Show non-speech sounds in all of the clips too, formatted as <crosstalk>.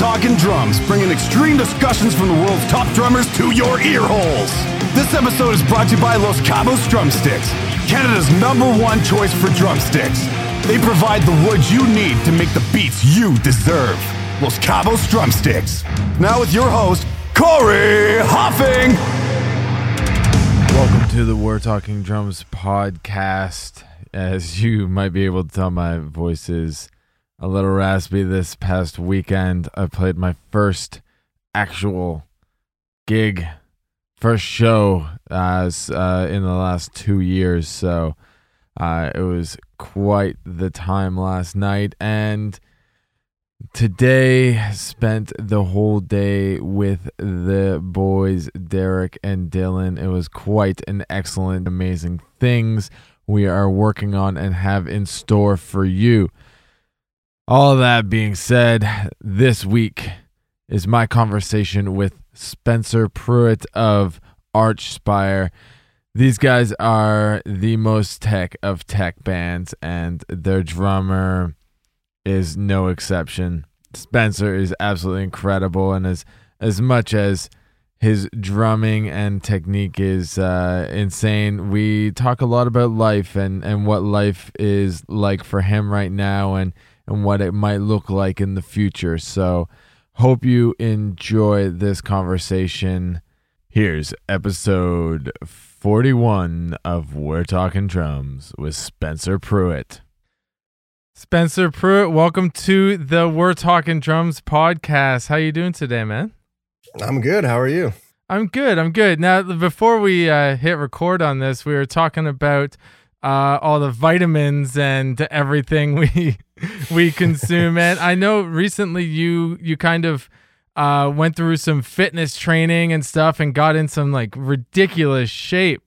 Talking Drums, bringing extreme discussions from the world's top drummers to your ear holes. This episode is brought to you by Los Cabos Drumsticks, Canada's number one choice for drumsticks. They provide the wood you need to make the beats you deserve. Los Cabos Drumsticks. Now with your host, Corey Hoffing. Welcome to the We're Talking Drums podcast. As you might be able to tell, my voice is a little raspy this past weekend. I played my first actual gig, first show as uh, in the last two years. So uh, it was quite the time last night. And today spent the whole day with the boys, Derek and Dylan. It was quite an excellent, amazing things we are working on and have in store for you. All that being said, this week is my conversation with Spencer Prewett of Archspire. These guys are the most tech of tech bands, and their drummer is no exception. Spencer is absolutely incredible, and as as much as his drumming and technique is uh, insane. We talk a lot about life and, and what life is like for him right now and, and what it might look like in the future. So, hope you enjoy this conversation. Here's episode 41 of We're Talking Drums with Spencer Prewett. Spencer Prewett, welcome to the We're Talking Drums podcast. How you doing today, man? I'm good. How are you? I'm good. I'm good. Now, before we uh, hit record on this, we were talking about uh, all the vitamins and everything <laughs> we we consume. and I know recently you you kind of uh, went through some fitness training and stuff and got in some like ridiculous shape,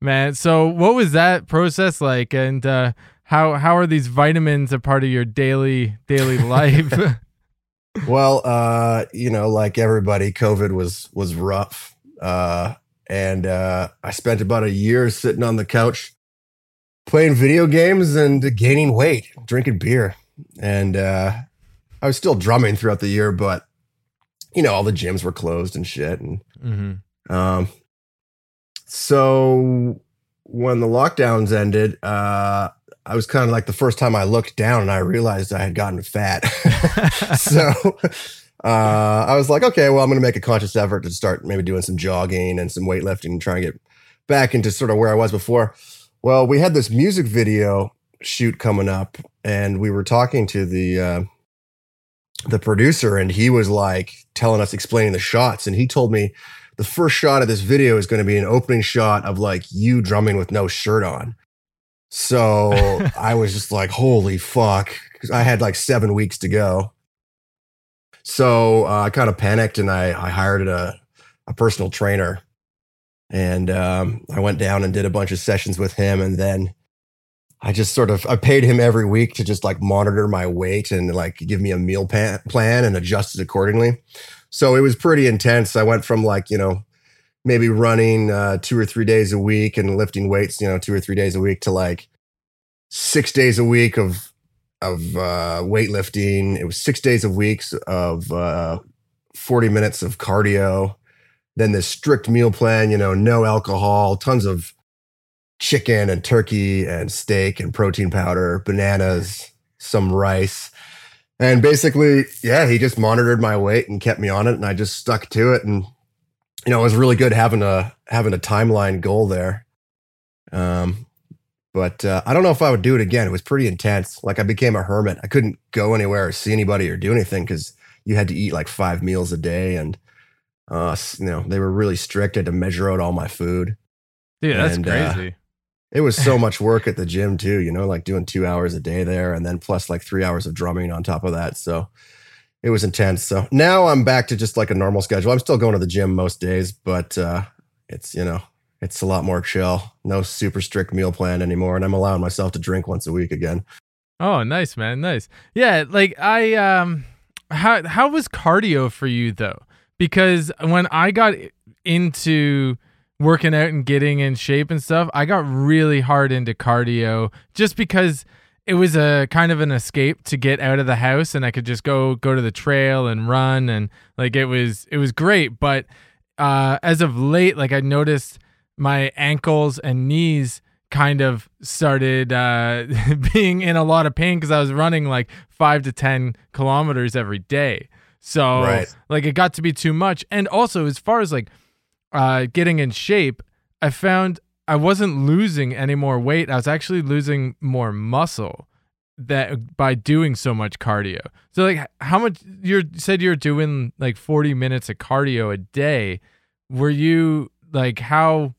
man. So, what was that process like? And uh, how how are these vitamins a part of your daily daily <laughs> life? <laughs> well, uh, you know, like everybody, COVID was was rough, uh, and uh, I spent about a year sitting on the couch playing video games and gaining weight, drinking beer, and uh, I was still drumming throughout the year, but you know, all the gyms were closed and shit, and mm-hmm. um, so when the lockdowns ended, uh, I was kind of like the first time I looked down and I realized I had gotten fat. <laughs> so uh, I was like, okay, well, I'm going to make a conscious effort to start maybe doing some jogging and some weightlifting and try and get back into sort of where I was before. Well, we had this music video shoot coming up, and we were talking to the uh, the producer, and he was like telling us, explaining the shots, and he told me the first shot of this video is going to be an opening shot of like you drumming with no shirt on. So <laughs> I was just like, holy fuck. Cause I had like seven weeks to go. So uh, I kind of panicked and I, I hired a, a personal trainer. And um, I went down and did a bunch of sessions with him. And then I just sort of I paid him every week to just like monitor my weight and like give me a meal plan and adjust it accordingly. So it was pretty intense. I went from like, you know, maybe running uh, two or three days a week and lifting weights, you know, two or three days a week to like six days a week of of uh, weightlifting. It was six days a week of uh, forty minutes of cardio. Then this strict meal plan, you know, no alcohol, tons of chicken and turkey and steak and protein powder, bananas, some rice. And basically, yeah, he just monitored my weight and kept me on it and I just stuck to it and you know, it was really good having a having a timeline goal there. Um, but uh, I don't know if I would do it again. It was pretty intense. Like I became a hermit. I couldn't go anywhere or see anybody or do anything because you had to eat like five meals a day, and uh, you know they were really strict. I had to measure out all my food. Yeah, that's and, uh, crazy. Uh, it was so much work at the gym too. You know, like doing two hours a day there, and then plus like three hours of drumming on top of that. So it was intense. So now I'm back to just like a normal schedule. I'm still going to the gym most days, but uh, it's you know it's a lot more chill. No super strict meal plan anymore, and I'm allowing myself to drink once a week again. Oh, nice, man, nice. Yeah, like I um, how how was cardio for you though? Because when I got into working out and getting in shape and stuff, I got really hard into cardio just because it was a kind of an escape to get out of the house and I could just go go to the trail and run and like it was it was great but uh as of late like I noticed my ankles and knees kind of started uh <laughs> being in a lot of pain cuz I was running like 5 to 10 kilometers every day. So Right. like it got to be too much and also as far as like uh getting in shape I found I wasn't losing any more weight. I was actually losing more muscle that by doing so much cardio. So like how much you said you're doing like 40 minutes of cardio a day. Were you like how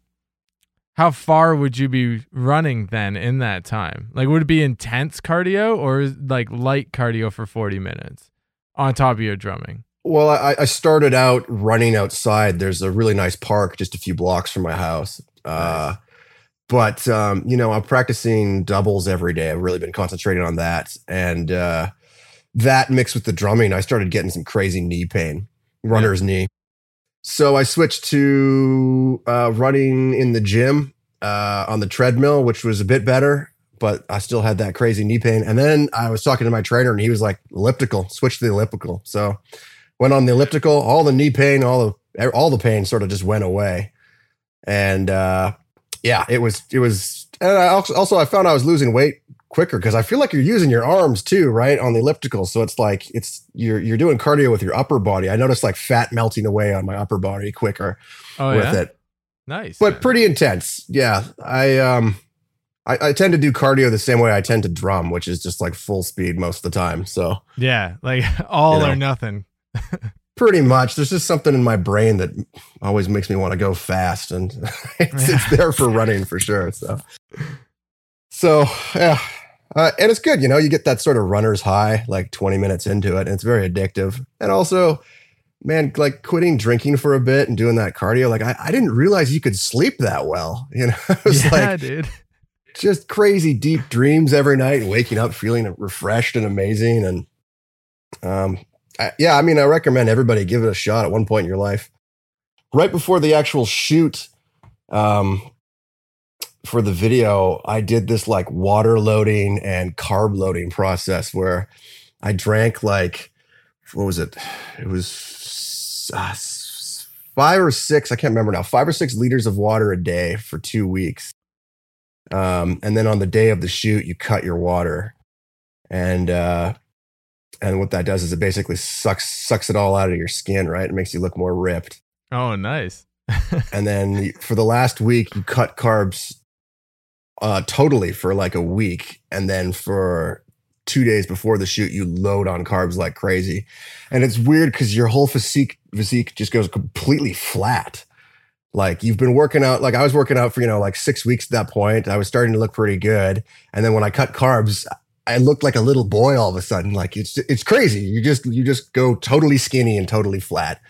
how far would you be running then in that time? Like would it be intense cardio or like light cardio for 40 minutes on top of your drumming? Well, I, I started out running outside. There's a really nice park just a few blocks from my house. Uh, but um, you know, I'm practicing doubles every day. I've really been concentrating on that, and uh, that mixed with the drumming, I started getting some crazy knee pain, runner's knee. So I switched to uh, running in the gym uh, on the treadmill, which was a bit better, but I still had that crazy knee pain. And then I was talking to my trainer, and he was like, "Elliptical, switch to the elliptical." So went on the elliptical. All the knee pain, all the all the pain, sort of just went away. And uh, yeah, it was it was. And I also, also I found I was losing weight quicker because I feel like you're using your arms too, right, on the elliptical. So it's like it's you're you're doing cardio with your upper body. I noticed like fat melting away on my upper body quicker Oh with yeah. it Nice. but pretty intense. Yeah, I um, I, I tend to do cardio the same way I tend to drum, which is just like full speed most of the time. So yeah, like <laughs> all You know. or nothing. Pretty much, there's just something in my brain that always makes me want to go fast, and <laughs> it's, it's there for running for sure. So, so yeah. Uh, and it's good, you know, you get that sort of runner's high like 20 minutes into it, and it's very addictive. And also, man, like quitting drinking for a bit and doing that cardio, like I, I didn't realize you could sleep that well. <laughs> You know, it was yeah, like dude. just crazy deep dreams every night and waking up feeling refreshed and amazing and um I, yeah i mean i recommend everybody give it a shot at one point in your life. Right before the actual shoot um for the video i did this like water loading and carb loading process where i drank like what was it? It was uh, five or six i can't remember now five or six liters of water a day for two weeks. Um, and then on the day of the shoot you cut your water. And uh and what that does is it basically sucks sucks it all out of your skin right? It makes you look more ripped. Oh, nice. <laughs> and then for the last week you cut carbs uh totally for like a week. And then for two days before the shoot you load on carbs like crazy. And it's weird because your whole physique physique just goes completely flat. Like you've been working out like i was working out for you know like six weeks at that point. I was starting to look pretty good. And then when i cut carbs i looked like a little boy all of a sudden like it's it's crazy. You just you just go totally skinny and totally flat.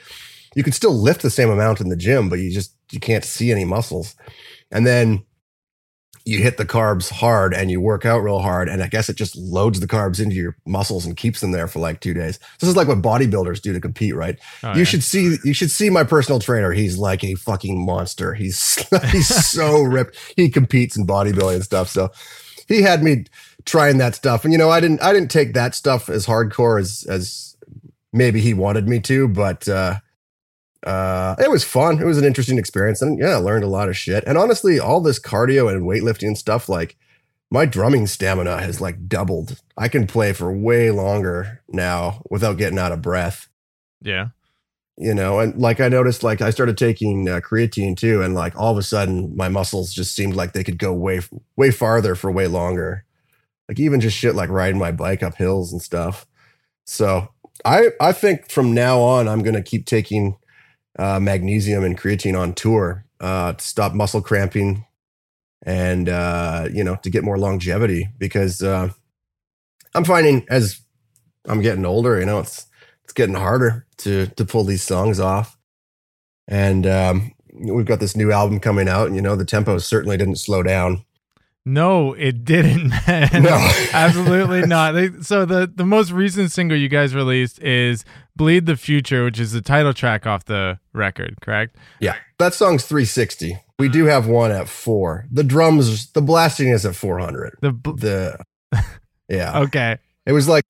You can still lift the same amount in the gym but you just you can't see any muscles. And then you hit the carbs hard and you work out real hard and i guess it just loads the carbs into your muscles and keeps them there for like two days. This is like what bodybuilders do to compete right? Oh, you yeah. should see you should see my personal trainer. He's like a fucking monster. He's <laughs> he's so ripped. He competes in bodybuilding and stuff. So he had me trying that stuff. And you know i didn't i didn't take that stuff as hardcore as as maybe he wanted me to but uh uh it was fun. It was an interesting experience. And yeah i learned a lot of shit. And honestly all this cardio and weightlifting and stuff like my drumming stamina has like doubled. I can play for way longer now without getting out of breath. Yeah. you know and like i noticed like i started taking uh, creatine too and like all of a sudden my muscles just seemed like they could go way way farther for way longer like even just shit like riding my bike up hills and stuff so i i think from now on i'm to keep taking uh, magnesium and creatine on tour uh, to stop muscle cramping and uh, you know to get more longevity because uh, i'm finding as i'm getting older you know it's it's getting harder to to pull these songs off. And um, we've got this new album coming out, and you know the tempo certainly didn't slow down. No, it didn't, <laughs> man. No. absolutely <laughs> not. They, so the the most recent single you guys released is "Bleed the Future," which is the title track off the record, correct? Yeah, that song's 360. We do have one at four. The drums, the blasting is at 400. The bl- The <laughs> Yeah. Okay. It was like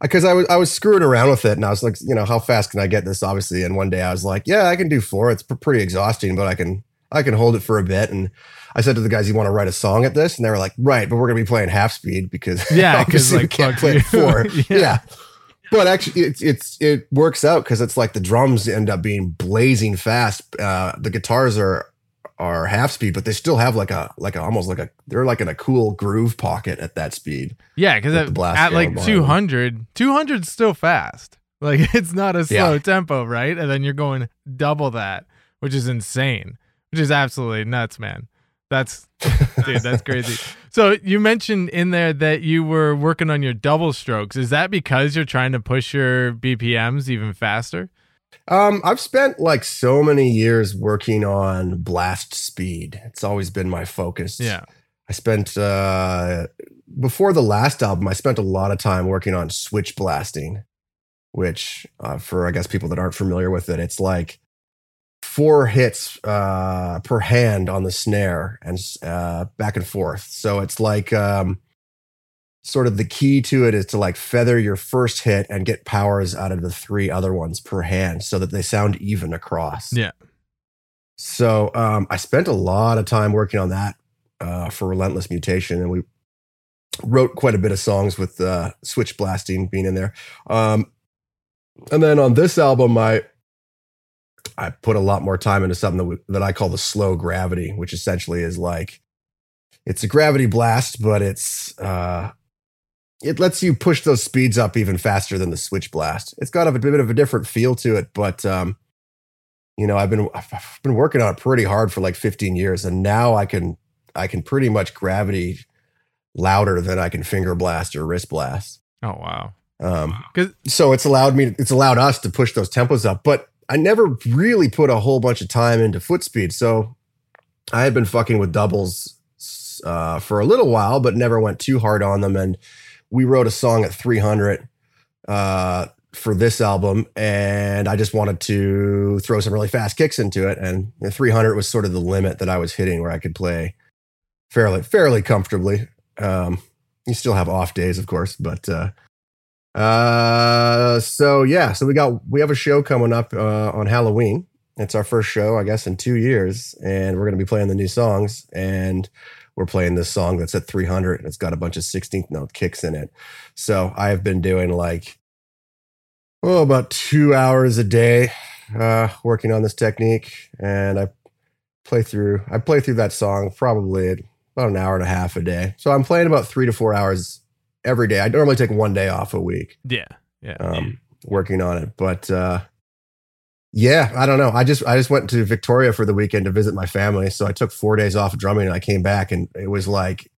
because I was I was screwing around with it and I was like, you know, how fast can I get this? Obviously, and one day I was like, yeah, I can do four. It's pretty exhausting, but I can I can hold it for a bit. And I said to the guys, "You want to write a song at this?" And they were like, "Right, but we're gonna be playing half speed because <laughs> Yeah, 'cause, obviously we like, can't play at four." <laughs> Yeah. yeah. But actually, it's it's it works out because it's like the drums end up being blazing fast. Uh, the guitars are are half speed, but they still have like a like a almost like a they're like in a cool groove pocket at that speed. Yeah, because at, at like behind 200, 200 's still fast. Like <laughs> it's not a slow Yeah. tempo, right? And then you're going double that, which is insane, which is absolutely nuts, man. That's <laughs> dude, that's crazy. So you mentioned in there that you were working on your double strokes. Is that because you're trying to push your BPMs even faster? Um, I've spent like so many years working on blast speed. It's always been my focus. Yeah. I spent uh before the last album, I spent a lot of time working on switch blasting, which uh, for I guess people that aren't familiar with it, it's like four hits uh per hand on the snare and uh back and forth. So it's like um sort of the key to it is to like feather your first hit and get powers out of the three other ones per hand so that they sound even across. Yeah. So um, I spent a lot of time working on that uh, for Relentless Mutation, and we wrote quite a bit of songs with uh, switch blasting being in there. Um, and then on this album, I I put a lot more time into something that, we, that I call the slow gravity, which essentially is like it's a gravity blast, but it's uh, it lets you push those speeds up even faster than the switch blast. It's got a bit of a different feel to it, but um, you know, I've been I've been working on it pretty hard for like 15 years, and now I can I can pretty much gravity louder than I can finger blast or wrist blast. Oh wow. Um, so it's allowed me, it's allowed us to push those tempos up, but I never really put a whole bunch of time into foot speed. So I had been fucking with doubles uh, for a little while, but never went too hard on them. And we wrote a song at 300 uh, for this album, and I just wanted to throw some really fast kicks into it. And 300 was sort of the limit that I was hitting where I could play fairly, fairly comfortably. Um, you still have off days, of course, but uh, uh, so yeah, so we got we have a show coming up uh, on Halloween. It's our first show, I guess, in two years, and we're gonna be playing the new songs. And we're playing this song that's at 300. and It's got a bunch of 16th note kicks in it. So I have been doing like oh about two hours a day uh, working on this technique, and I play through I play through that song probably about an hour and a half a day. So I'm playing about three to four hours every day. I normally take one day off a week Yeah. Yeah. um, working on it. But uh, yeah, I don't know. I just I just went to Victoria for the weekend to visit my family, so I took four days off drumming, and I came back, and it was like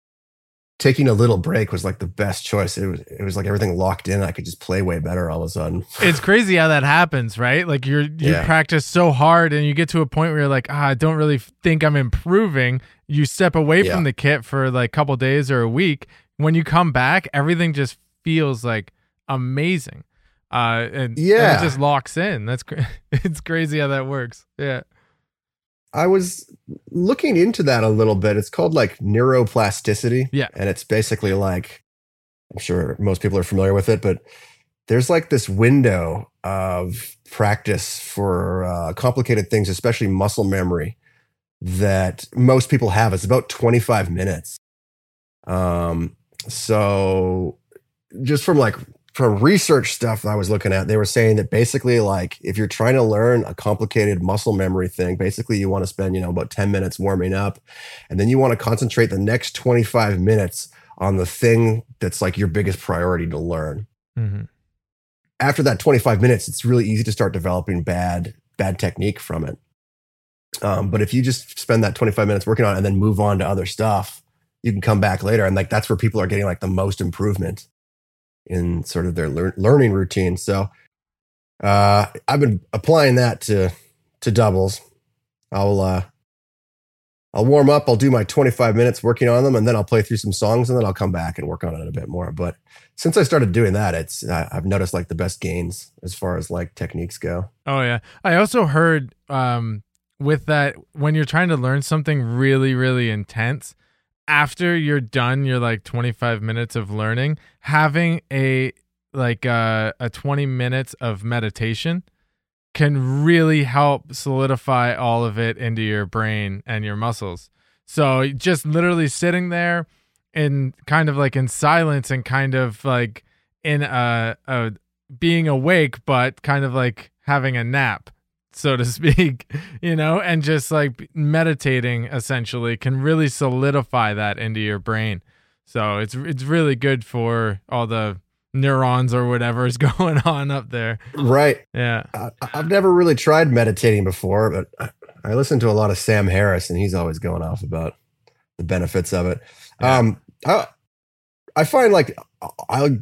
taking a little break was like the best choice. It was it was like everything locked in. I could just play way better all of a sudden. it's crazy how that happens, right? Like you're you Yeah. practice so hard and you get to a point where you're like, ah, I don't really think I'm improving. You step away Yeah. from the kit for like a couple days or a week. When you come back, everything just feels like amazing. Uh, and, and Yeah. it just locks in. That's cra- <laughs> it's crazy how that works. Yeah. I was looking into that a little bit. It's called like neuroplasticity. Yeah. And it's basically like, I'm sure most people are familiar with it, but there's like this window of practice for uh, complicated things, especially muscle memory, that most people have. It's about 25 minutes. Um, so just from like from research stuff that I was looking at, they were saying that basically, like, if you're trying to learn a complicated muscle memory thing, basically you want to spend, you know, about 10 minutes warming up. And then you want to concentrate the next 25 minutes on the thing that's like your biggest priority to learn. hmm After that 25 minutes, it's really easy to start developing bad, bad technique from it. Um, but if you just spend that 25 minutes working on it and then move on to other stuff, you can come back later. And like that's where people are getting like the most improvement in sort of their lear- learning routine. So uh, I've been applying that to to doubles. I'll uh, I'll warm up. I'll do my 25 minutes working on them, and then I'll play through some songs, and then I'll come back and work on it a bit more. But since I started doing that, it's I, I've noticed like the best gains as far as like techniques go. Oh yeah. I also heard um with that when you're trying to learn something really really intense, after you're done your like 25 minutes of learning, having a like uh, a 20 minutes of meditation can really help solidify all of it into your brain and your muscles. So just literally sitting there in kind of like in silence and kind of like in a, a being awake, but kind of like having a nap, so to <laughs> speak, you know, and just like meditating essentially can really solidify that into your brain. So it's it's really good for all the neurons or whatever is <laughs> going on up there. Right. Yeah. I, I've never really tried meditating before, but I, I listen to a lot of Sam Harris, and he's always going off about the benefits of it. Yeah. Um, I, I find like I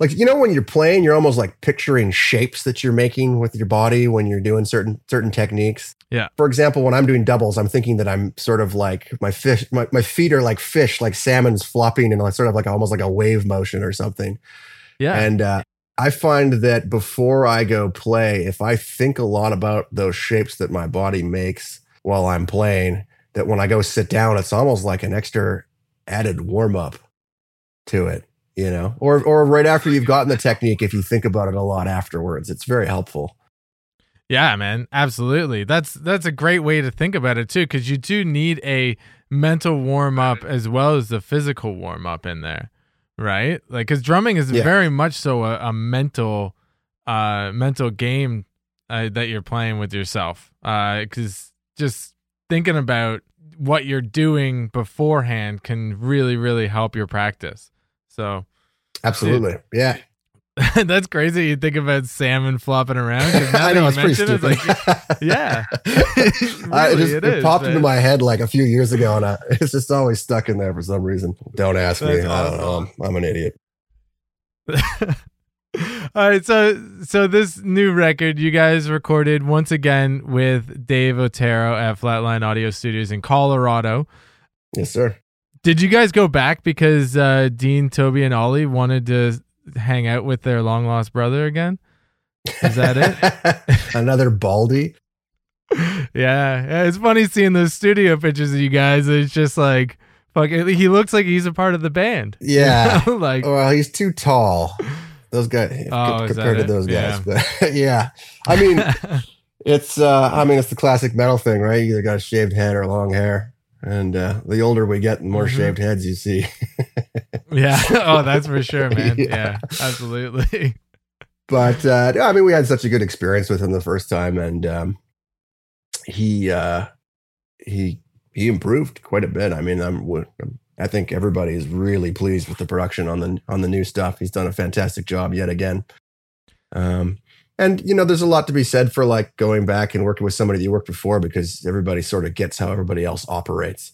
like you know when you're playing, you're almost like picturing shapes that you're making with your body when you're doing certain certain techniques. Yeah. For example, when I'm doing doubles, I'm thinking that I'm sort of like my fish, my, my feet are like fish, like salmon's flopping in like sort of like almost like a wave motion or something. Yeah. And uh, I find that before I go play, if I think a lot about those shapes that my body makes while I'm playing, that when I go sit down, it's almost like an extra added warm up to it, you know, or or right after you've gotten the technique, if you think about it a lot afterwards, it's very helpful. Yeah, man, absolutely. That's that's a great way to think about it too, because you do need a mental warm up as well as the physical warm up in there, right? Like, because drumming is Yeah. very much so a, a mental, uh, mental game uh, that you're playing with yourself. Because just thinking about what you're doing beforehand can really, really help your practice. So Absolutely, yeah. <laughs> that's crazy. You think about salmon flopping around. <laughs> I know it's pretty stupid. it's <laughs> like, yeah. I, it just it it, is, popped into my head like a few years ago, and I, it's just always stuck in there for some reason. Don't ask me. That's I don't know. I'm, I'm an idiot. All right, so so this new record you guys recorded once again with Dave Otero at Flatline Audio Studios in Colorado. Yes, sir. Did you guys go back because uh, Dean, Tobi, and Oli wanted to hang out with their long lost brother again? Is that it? <laughs> Another baldy. <laughs> yeah, yeah, it's funny seeing those studio pictures of you guys. It's just like, fuck, he looks like he's a part of the band. <laughs> Yeah. like, Well, he's too tall. Those guys Oh, co- compared to it? those Yeah. guys, but yeah. I mean, it's uh I mean it's the classic metal thing, right? You either got a shaved head or long hair. And uh the older we get, the more Mhm. shaved heads you see. <laughs> yeah. Oh, that's for sure, <laughs> man. Yeah. yeah absolutely. <laughs> but uh I mean we had such a good experience with him the first time and um he uh he he improved quite a bit. I mean, I'm I think everybody is really pleased with the production on the on the new stuff. He's done a fantastic job yet again. Um and you know, there's a lot to be said for like going back and working with somebody that you worked before because everybody sort of gets how everybody else operates.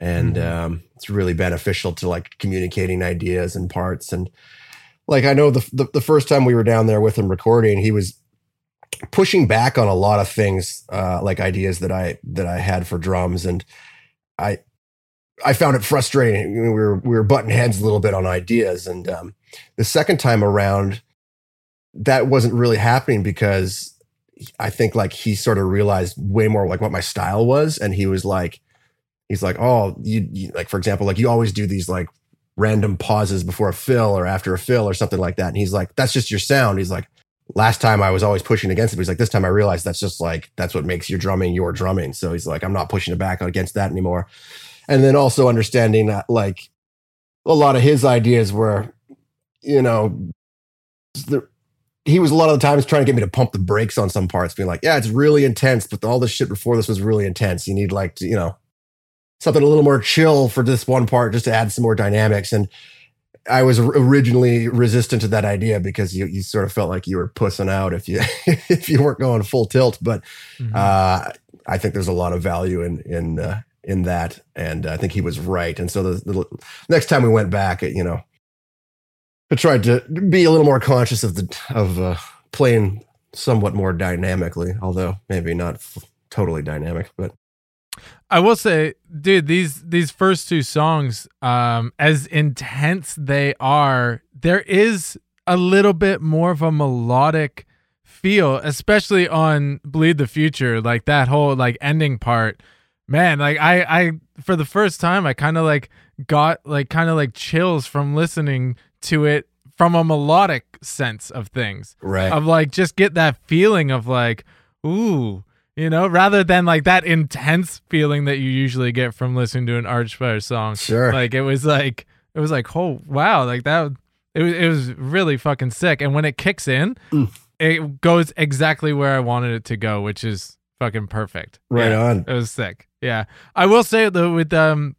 And Mhm. um it's really beneficial to like communicating ideas and parts and like I know the, the the first time we were down there with him recording, he was pushing back on a lot of things, uh, like ideas that I that I had for drums, and I I found it frustrating. We were we were butting heads a little bit on ideas, and um, the second time around, that wasn't really happening because I think like he sort of realized way more like what my style was, and he was like, he's like, oh, you, you like for example, like you always do these like random pauses before a fill or after a fill or something like that. And he's like, that's just your sound. He's like, last time I was always pushing against it. He's like, this time I realized that's just like, that's what makes your drumming your drumming. So he's like, I'm not pushing it back against that anymore. And then also understanding that like a lot of his ideas were, you know, the, he was a lot of the times trying to get me to pump the brakes on some parts, being like, yeah, it's really intense, but all this shit before this was really intense. You need like, to, you know, something a little more chill for this one part just to add some more dynamics. And I was originally resistant to that idea because you, you sort of felt like you were pussing out if you <laughs> if you weren't going full tilt. But Mhm. uh, I think there's a lot of value in in uh, in that, and I think he was right. And so the, the next time we went back, you know, I tried to be a little more conscious of the of uh, playing somewhat more dynamically, although maybe not f- totally dynamic. But I will say, dude, these these first two songs, um, as intense they are, there is a little bit more of a melodic feel, especially on Bleed the Future. Like that whole like ending part man, like I I for the first time I kind of like got like kind of like chills from listening to it from a melodic sense of things. Right. Of like just get that feeling of like ooh, you know, rather than like that intense feeling that you usually get from listening to an Archspire song. Sure. Like it was like it was like oh wow, like that it was it was really fucking sick and when it kicks in, Mm. it goes exactly where I wanted it to go, which is fucking perfect. Right Yeah. on. It was sick. Yeah. I will say though with um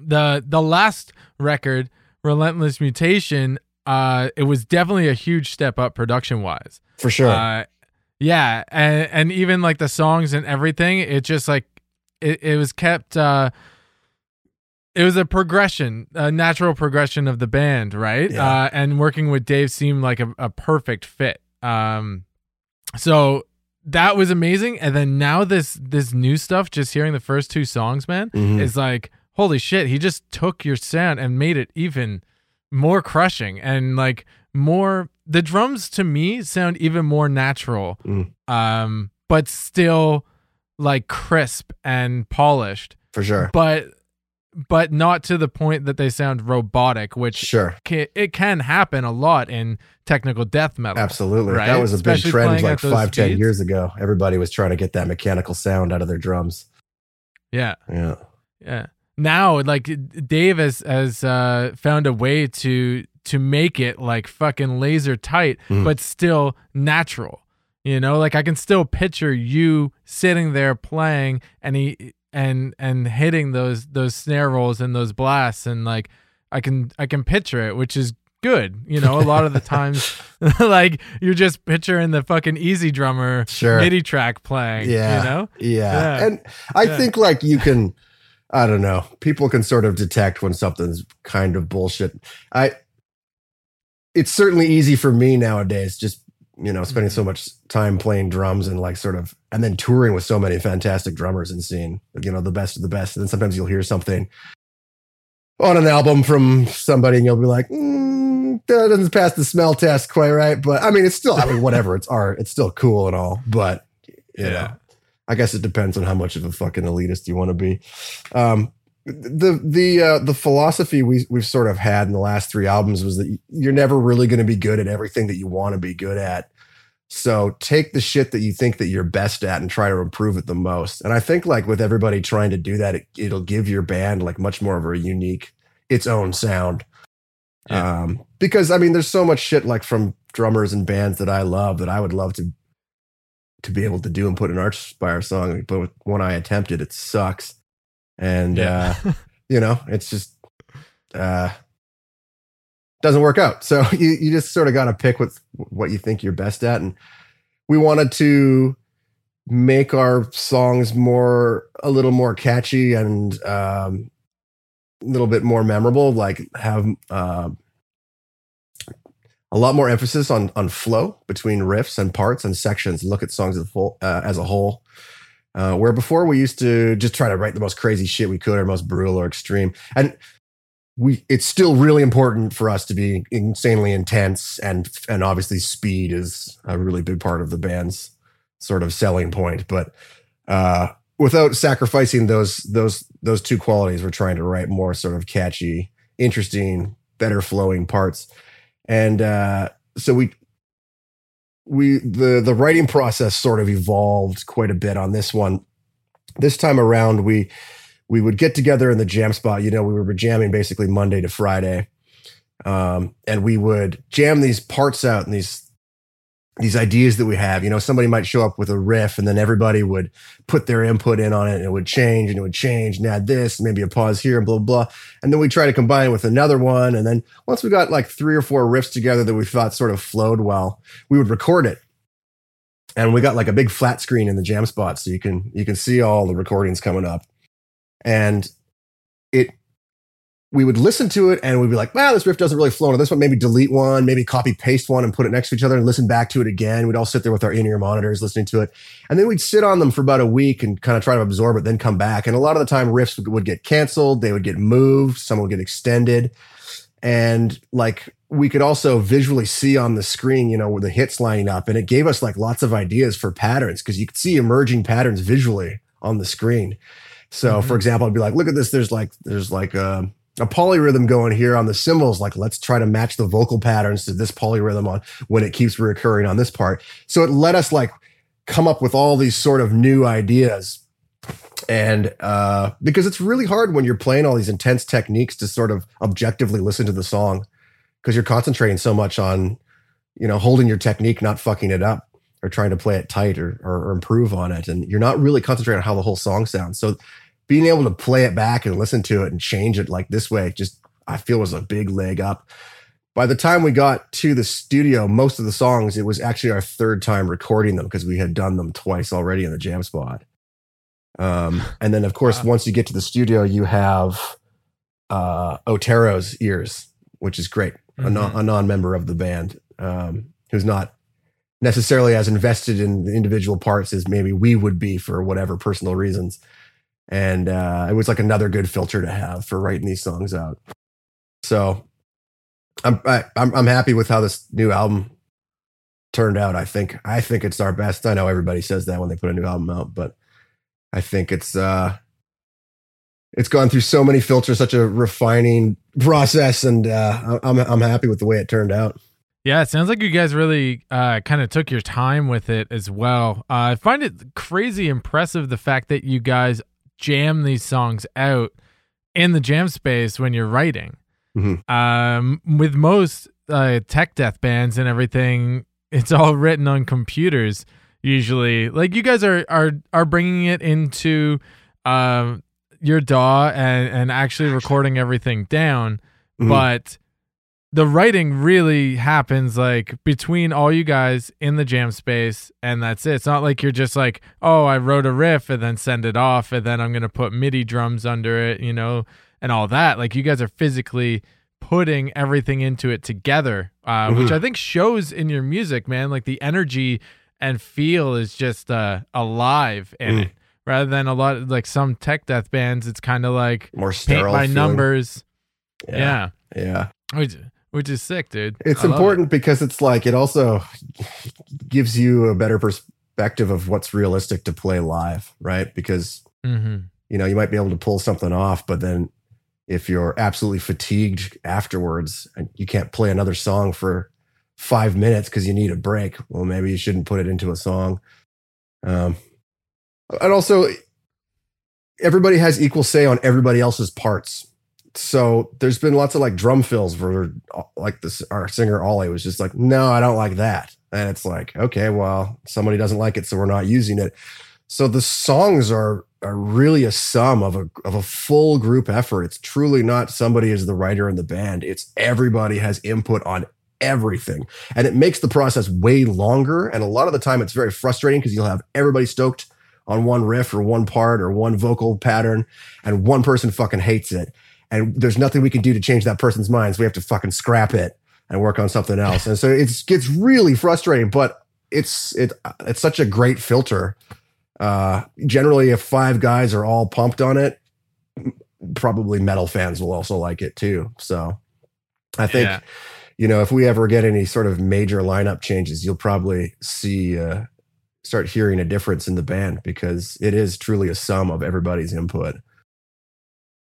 the the last record, Relentless Mutation, uh it was definitely a huge step up production wise. For sure. Uh yeah, and and even like the songs and everything, it just like it, it was kept uh it was a progression, a natural progression of the band, right? Yeah. Uh and working with Dave seemed like a, a perfect fit. Um so that was amazing. And then now this this new stuff, just hearing the first two songs, man, Mhm. is like, holy shit, he just took your sound and made it even more crushing and like more the drums to me sound even more natural. Mm. Um, but still like crisp and polished. For sure. But but not to the point that they sound robotic, which Sure. ca- it can happen a lot in technical death metal. Absolutely. Right? That was a big trend like five, ten years ago. Everybody was trying to get that mechanical sound out of their drums. Yeah. Yeah. Yeah. Now, like Dave has has uh, found a way to to make it like fucking laser tight, Mm. but still natural. You know, like I can still picture you sitting there playing and he and and hitting those those snare rolls and those blasts and like I can I can picture it, which is good. You know, a lot of the times <laughs> <laughs> like you're just picturing the fucking EZdrummer Sure. MIDI track playing. Yeah. You know? Yeah. Yeah. And I Yeah. think like you can I don't know. People can sort of detect when something's kind of bullshit. I it's certainly easy for me nowadays just you know spending Mm-hmm. so much time playing drums and like sort of and then touring with so many fantastic drummers and seeing you know the best of the best and then sometimes you'll hear something on an album from somebody and you'll be like mm, that doesn't pass the smell test quite right but i mean it's still i mean whatever it's art it's still cool and all but you know I guess it depends on how much of a fucking elitist you want to be. Um, the the uh, the philosophy we we've sort of had in the last three albums was that you're never really going to be good at everything that you want to be good at. So take the shit that you think that you're best at and try to improve it the most. And I think like with everybody trying to do that, it, it'll give your band like much more of a unique, its own sound. Yeah. Um, because I mean, there's so much shit like from drummers and bands that I love that I would love to to be able to do and put an Archspire song, but when I attempted, it sucks. And Yeah. uh, <laughs> you know, it's just uh doesn't work out. So <laughs> you, you just sort of got to pick with what you think you're best at. And we wanted to make our songs more a little more catchy and um a little bit more memorable, like have uh, a lot more emphasis on on flow between riffs and parts and sections. Look at songs as a full, uh, as a whole. Uh, where before we used to just try to write the most crazy shit we could, or most brutal or extreme, and we it's still really important for us to be insanely intense and and obviously speed is a really big part of the band's sort of selling point. But uh, without sacrificing those those those two qualities, we're trying to write more sort of catchy, interesting, better flowing parts and uh, so we we the the writing process sort of evolved quite a bit on this one. This time around, we we would get together in the jam spot. You know, we were jamming basically Monday to Friday, um, and we would jam these parts out and these these ideas that we have. You know, somebody might show up with a riff, and then everybody would put their input in on it, and it would change, and it would change, and add this, maybe a pause here, and blah blah. And then we try to combine it with another one, and then once we got like three or four riffs together that we thought sort of flowed well, we would record it. And we got like a big flat screen in the jam spot, so you can you can see all the recordings coming up. And we would listen to it and we'd be like, wow, this riff doesn't really flow into this one. Maybe delete one, maybe copy paste one and put it next to each other and listen back to it again. We'd all sit there with our in-ear monitors listening to it. And then we'd sit on them for about a week and kind of try to absorb it, then come back. And a lot of the time riffs would, would get canceled, they would get moved, some would get extended. And like we could also visually see on the screen, you know, with the hits lining up. And it gave us like lots of ideas for patterns because you could see emerging patterns visually on the screen. So, mm-hmm. for example, I'd be like, look at this. There's like, there's like a, a polyrhythm going here on the cymbals. Like, let's try to match the vocal patterns to this polyrhythm on when it keeps reoccurring on this part. So it let us like come up with all these sort of new ideas. And uh, because it's really hard when you're playing all these intense techniques to sort of objectively listen to the song because you're concentrating so much on, you know, holding your technique, not fucking it up or trying to play it tight or, or, or improve on it. And you're not really concentrating on how the whole song sounds. So being able to play it back and listen to it and change it like this way, just I feel was a big leg up. By the time we got to the studio, most of the songs, it was actually our third time recording them because we had done them twice already in the jam spot. Um, <laughs> and then, of course, Wow. once you get to the studio, you have uh, Otero's ears, which is great. A, non, a non-member of the band um, who's not necessarily as invested in the individual parts as maybe we would be for whatever personal reasons. And uh, it was like another good filter to have for writing these songs out. So I'm I, I'm I'm happy with how this new album turned out. I think I think it's our best. I know everybody says that when they put a new album out, but I think it's uh it's gone through so many filters, such a refining process, and uh, I'm I'm happy with the way it turned out. Yeah, it sounds like you guys really uh, kind of took your time with it as well. Uh, I find it crazy impressive the fact that you guys jam these songs out in the jam space when you're writing. Mhm. Um, with most uh, tech death bands and everything, it's all <laughs> written on computers usually. Like you guys are are are bringing it into um, your DAW and and actually recording everything down, Mhm. but the writing really happens like between all you guys in the jam space and that's it. It's not like you're just like, oh, I wrote a riff and then send it off and then I'm gonna put MIDI drums under it, you know, and all that. Like you guys are physically putting everything into it together, uh, which Mhm. I think shows in your music, man. Like the energy and feel is just uh, alive in Mm. it, rather than a lot of like some tech death bands. It's kind of like more paint sterile by feeling. numbers. Yeah, yeah. yeah. Which is sick, dude. It's important because it's like it also gives you a better perspective of what's realistic to play live, right? Because it. Mhm. you know you might be able to pull something off, but then if you're absolutely fatigued afterwards and you can't play another song for five minutes because you need a break, well, maybe you shouldn't put it into a song. Um, and also, everybody has equal say on everybody else's parts. So there's been lots of like drum fills for like this our singer Oli was just like, no, I don't like that. And it's like, okay, well, somebody doesn't like it, so we're not using it. So the songs are are really a sum of a of a full group effort. It's truly not somebody is the writer in the band. It's everybody has input on everything. And it makes the process way longer. And a lot of the time it's very frustrating because you'll have everybody stoked on one riff or one part or one vocal pattern, and one person fucking hates it. And there's nothing we can do to change that person's minds. We have to fucking scrap it and work on something else. And so it's gets really frustrating, but it's it it's such a great filter. Uh generally if five guys are all pumped on it, probably metal fans will also like it too. So I think Yeah. you know, if we ever get any sort of major lineup changes, you'll probably see uh start hearing a difference in the band because it is truly a sum of everybody's input.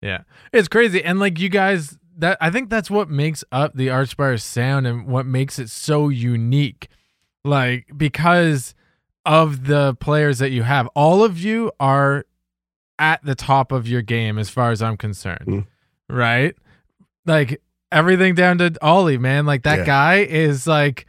It's crazy. And like you guys that I think that's what makes up the Archspire sound and what makes it so unique. Like because of the players that you have. All of you are at the top of your game as far as I'm concerned. Mm. Right? Like everything down to Oli, man. Like that Yeah. guy is like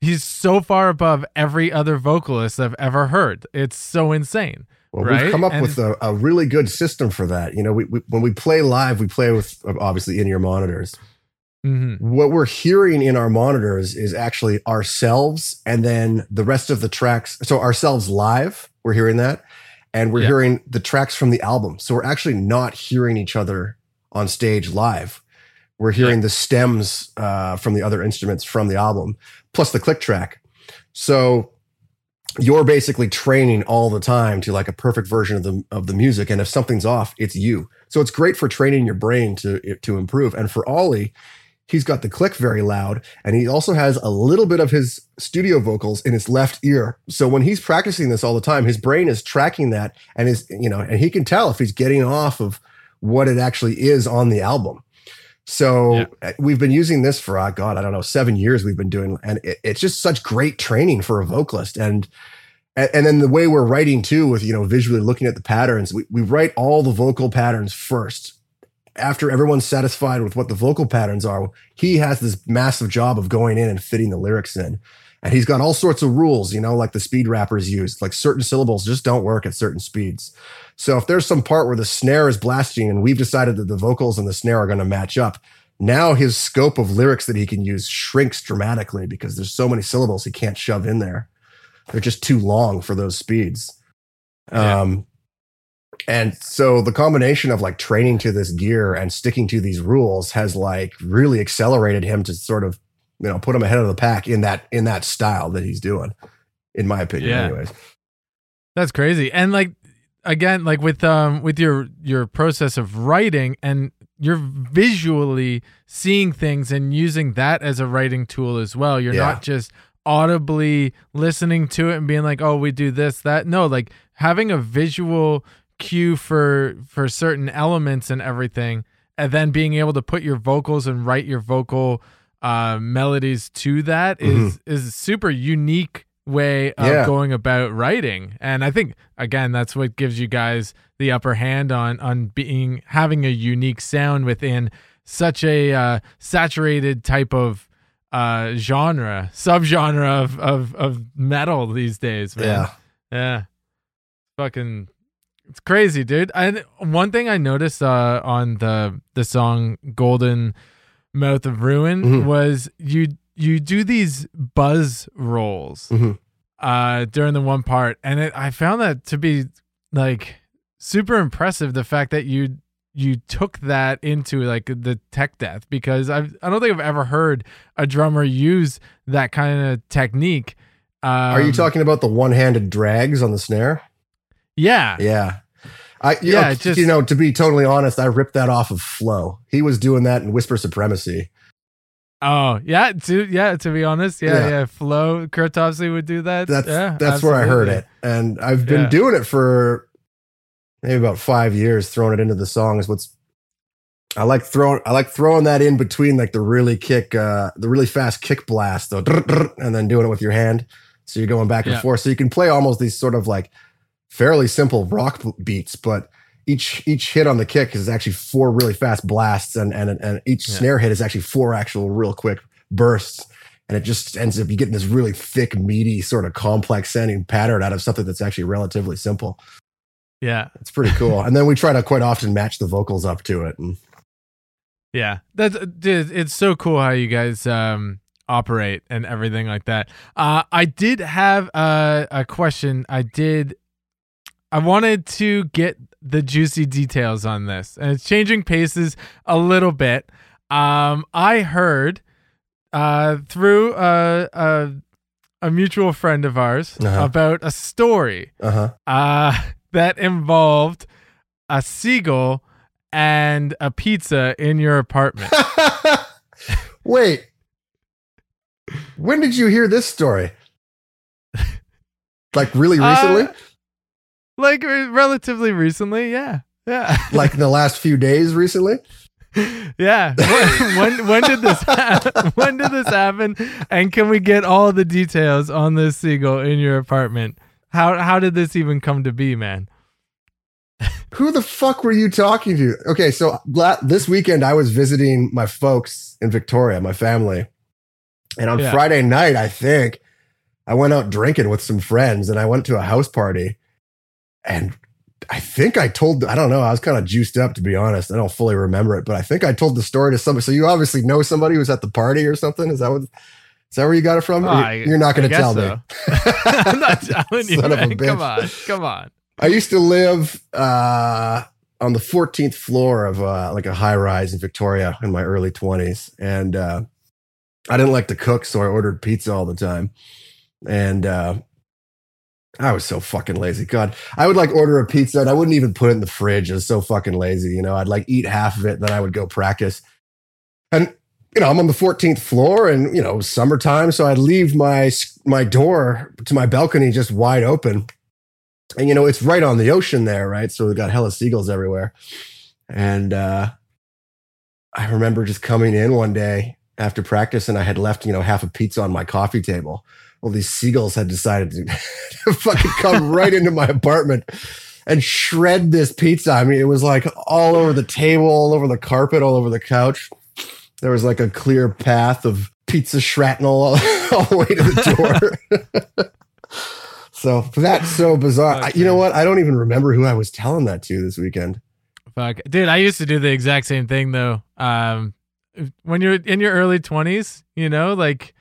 he's so far above every other vocalist I've ever heard. It's so insane. Well, Right? we've come up And- with a, a really good system for that. You know, we, we when we play live, we play with obviously in your monitors. hmm What we're hearing in our monitors is actually ourselves and then the rest of the tracks. So ourselves live, we're hearing that, and we're Yeah. hearing the tracks from the album. So we're actually not hearing each other on stage live. We're hearing the stems uh, from the other instruments from the album, plus the click track. So you're basically training all the time to like a perfect version of the of the music. And if something's off, it's you. So it's great for training your brain to to improve. And for Oli, he's got the click very loud, and he also has a little bit of his studio vocals in his left ear. So when he's practicing this all the time, his brain is tracking that, and is you know, and he can tell if he's getting off of what it actually is on the album. So Yeah. uh, we've been using this for uh, God, I don't know, seven years. We've been doing, and it, it's just such great training for a vocalist. And and, and then the way we're writing too, with you know visually looking at the patterns, we, we write all the vocal patterns first. After everyone's satisfied with what the vocal patterns are, he has this massive job of going in and fitting the lyrics in. And he's got all sorts of rules, you know, like the speed rappers use. Like certain syllables just don't work at certain speeds. So if there's some part where the snare is blasting and we've decided that the vocals and the snare are going to match up, now his scope of lyrics that he can use shrinks dramatically because there's so many syllables he can't shove in there. They're just too long for those speeds. Yeah. Um, and so the combination of like training to this gear and sticking to these rules has like really accelerated him to sort of, you know, put him ahead of the pack in that in that style that he's doing, in my opinion, Yeah. anyways. That's crazy. And like again, like with um with your your process of writing and you're visually seeing things and using that as a writing tool as well. You're Yeah. not just audibly listening to it and being like, "Oh, we do this, that." No, like having a visual cue for for certain elements and everything and then being able to put your vocals and write your vocal uh melodies to that is is a super unique way of Yeah. going about writing and i think again that's what gives you guys the upper hand on on being having a unique sound within such a uh, saturated type of uh genre subgenre of of of metal these days man Yeah. yeah. Fucking it's crazy, dude. And one thing I noticed uh on the the song Golden Mouth of Ruin Mhm. was you you do these buzz rolls Mhm. uh during the one part and it, I found that to be like super impressive the fact that you you took that into like the tech death because I I don't think I've ever heard a drummer use that kind of technique. Um, Are you talking about the one-handed drags on the snare? Yeah. Yeah. I you Yeah, know, just- you know, to be totally honest, I ripped that off of Flo. He was doing that in Whisper Supremacy. Oh yeah, to yeah. To be honest, yeah, Yeah. yeah. Flo Cryptopsy would do that. That's yeah, that's where I heard it. And I've been Yeah. doing it for maybe about five years, throwing it into the songs. What's I like throwing I like throwing that in between like the really kick uh the really fast kick blast though and then doing it with your hand. So you're going back and Yeah. forth. So you can play almost these sort of like fairly simple rock beats, but each each hit on the kick is actually four really fast blasts and and and each Yeah. snare hit is actually four actual real quick bursts and it just ends up you getting this really thick meaty sort of complex sounding pattern out of something that's actually relatively simple Yeah, it's pretty cool and then we try to quite often match the vocals up to it and yeah. That's dude. It's so cool how you guys um operate and everything like that. Uh, I did have a a question. I did. I wanted to get the juicy details on this, and it's changing paces a little bit. Um, I heard uh through a a, a mutual friend of ours Uh-huh. about a story uh-huh uh, that involved a seagull and a pizza in your apartment. <laughs> wait when did you hear this story like really recently Uh, like uh, relatively recently, yeah. Yeah. <laughs> like in the last few days recently yeah. When, when when did this <laughs> happen? when did this happen? And can we get all the details on this seagull in your apartment? How how did this even come to be, man? <laughs> Who the fuck were you talking to? Okay, so this weekend I was visiting my folks in Victoria, my family. And on Yeah. Friday night, I think, I went out drinking with some friends and I went to a house party. And I think I told, I don't know, I was kind of juiced up to be honest. I don't fully remember it, but I think I told the story to somebody. So you obviously know somebody who's at the party or something. Is that what, is that where you got it from? Oh, You're- not going to tell me. <laughs> I'm not telling you. Son of a Man. Come on. Come on. I used to live uh, on the 14th floor of uh, like a high rise in Victoria in my early 20s. And uh, I didn't like to cook, so I ordered pizza all the time. And uh, I was so fucking lazy. God, I would like order a pizza and I wouldn't even put it in the fridge. I was so fucking lazy. You know, I'd like eat half of it, then I would go practice. And you know, I'm on the 14th floor and, you know, summertime. So I'd leave my, my door to my balcony just wide open. And, you know, it's right on the ocean there, right? So we've got hella seagulls everywhere. And uh, I remember just coming in one day after practice and I had left, you know, half a pizza on my coffee table. Well, these seagulls had decided to, <laughs> to fucking come right into my apartment and shred this pizza. I mean, it was like all over the table, all over the carpet, all over the couch there was like a clear path of pizza shrapnel all, <laughs> all the way to the door. <laughs> so that's so bizarre. Okay. I, you know what? I don't even remember who I was telling that to this weekend. Fuck, dude! I used to do the exact same thing though. Um, when you're in your early twenties, you know, like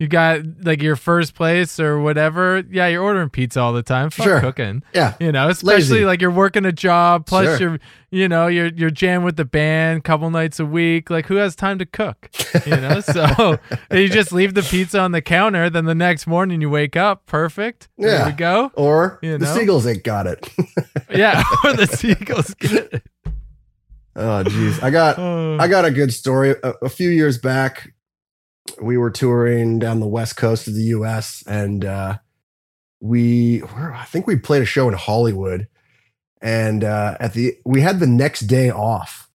you got like your first place or whatever. Yeah, you're ordering pizza all the time. Fuck sure. cooking. Yeah. You know, especially Lazy. like you're working a job, plus sure. you're you know, you're you're jammed with the band couple nights a week. Like who has time to cook? You know? <laughs> so <laughs> you just leave the pizza on the counter, then the next morning you wake up, perfect. Yeah. There we go. Or you know? the seagulls ain't got it. <laughs> yeah, or the seagulls get it. Oh jeez. I got. <sighs> I got a good story. A, a few years back, we were touring down the west coast of the U.S. and uh, we, were, I think we played a show in Hollywood, and uh, at the we had the next day off,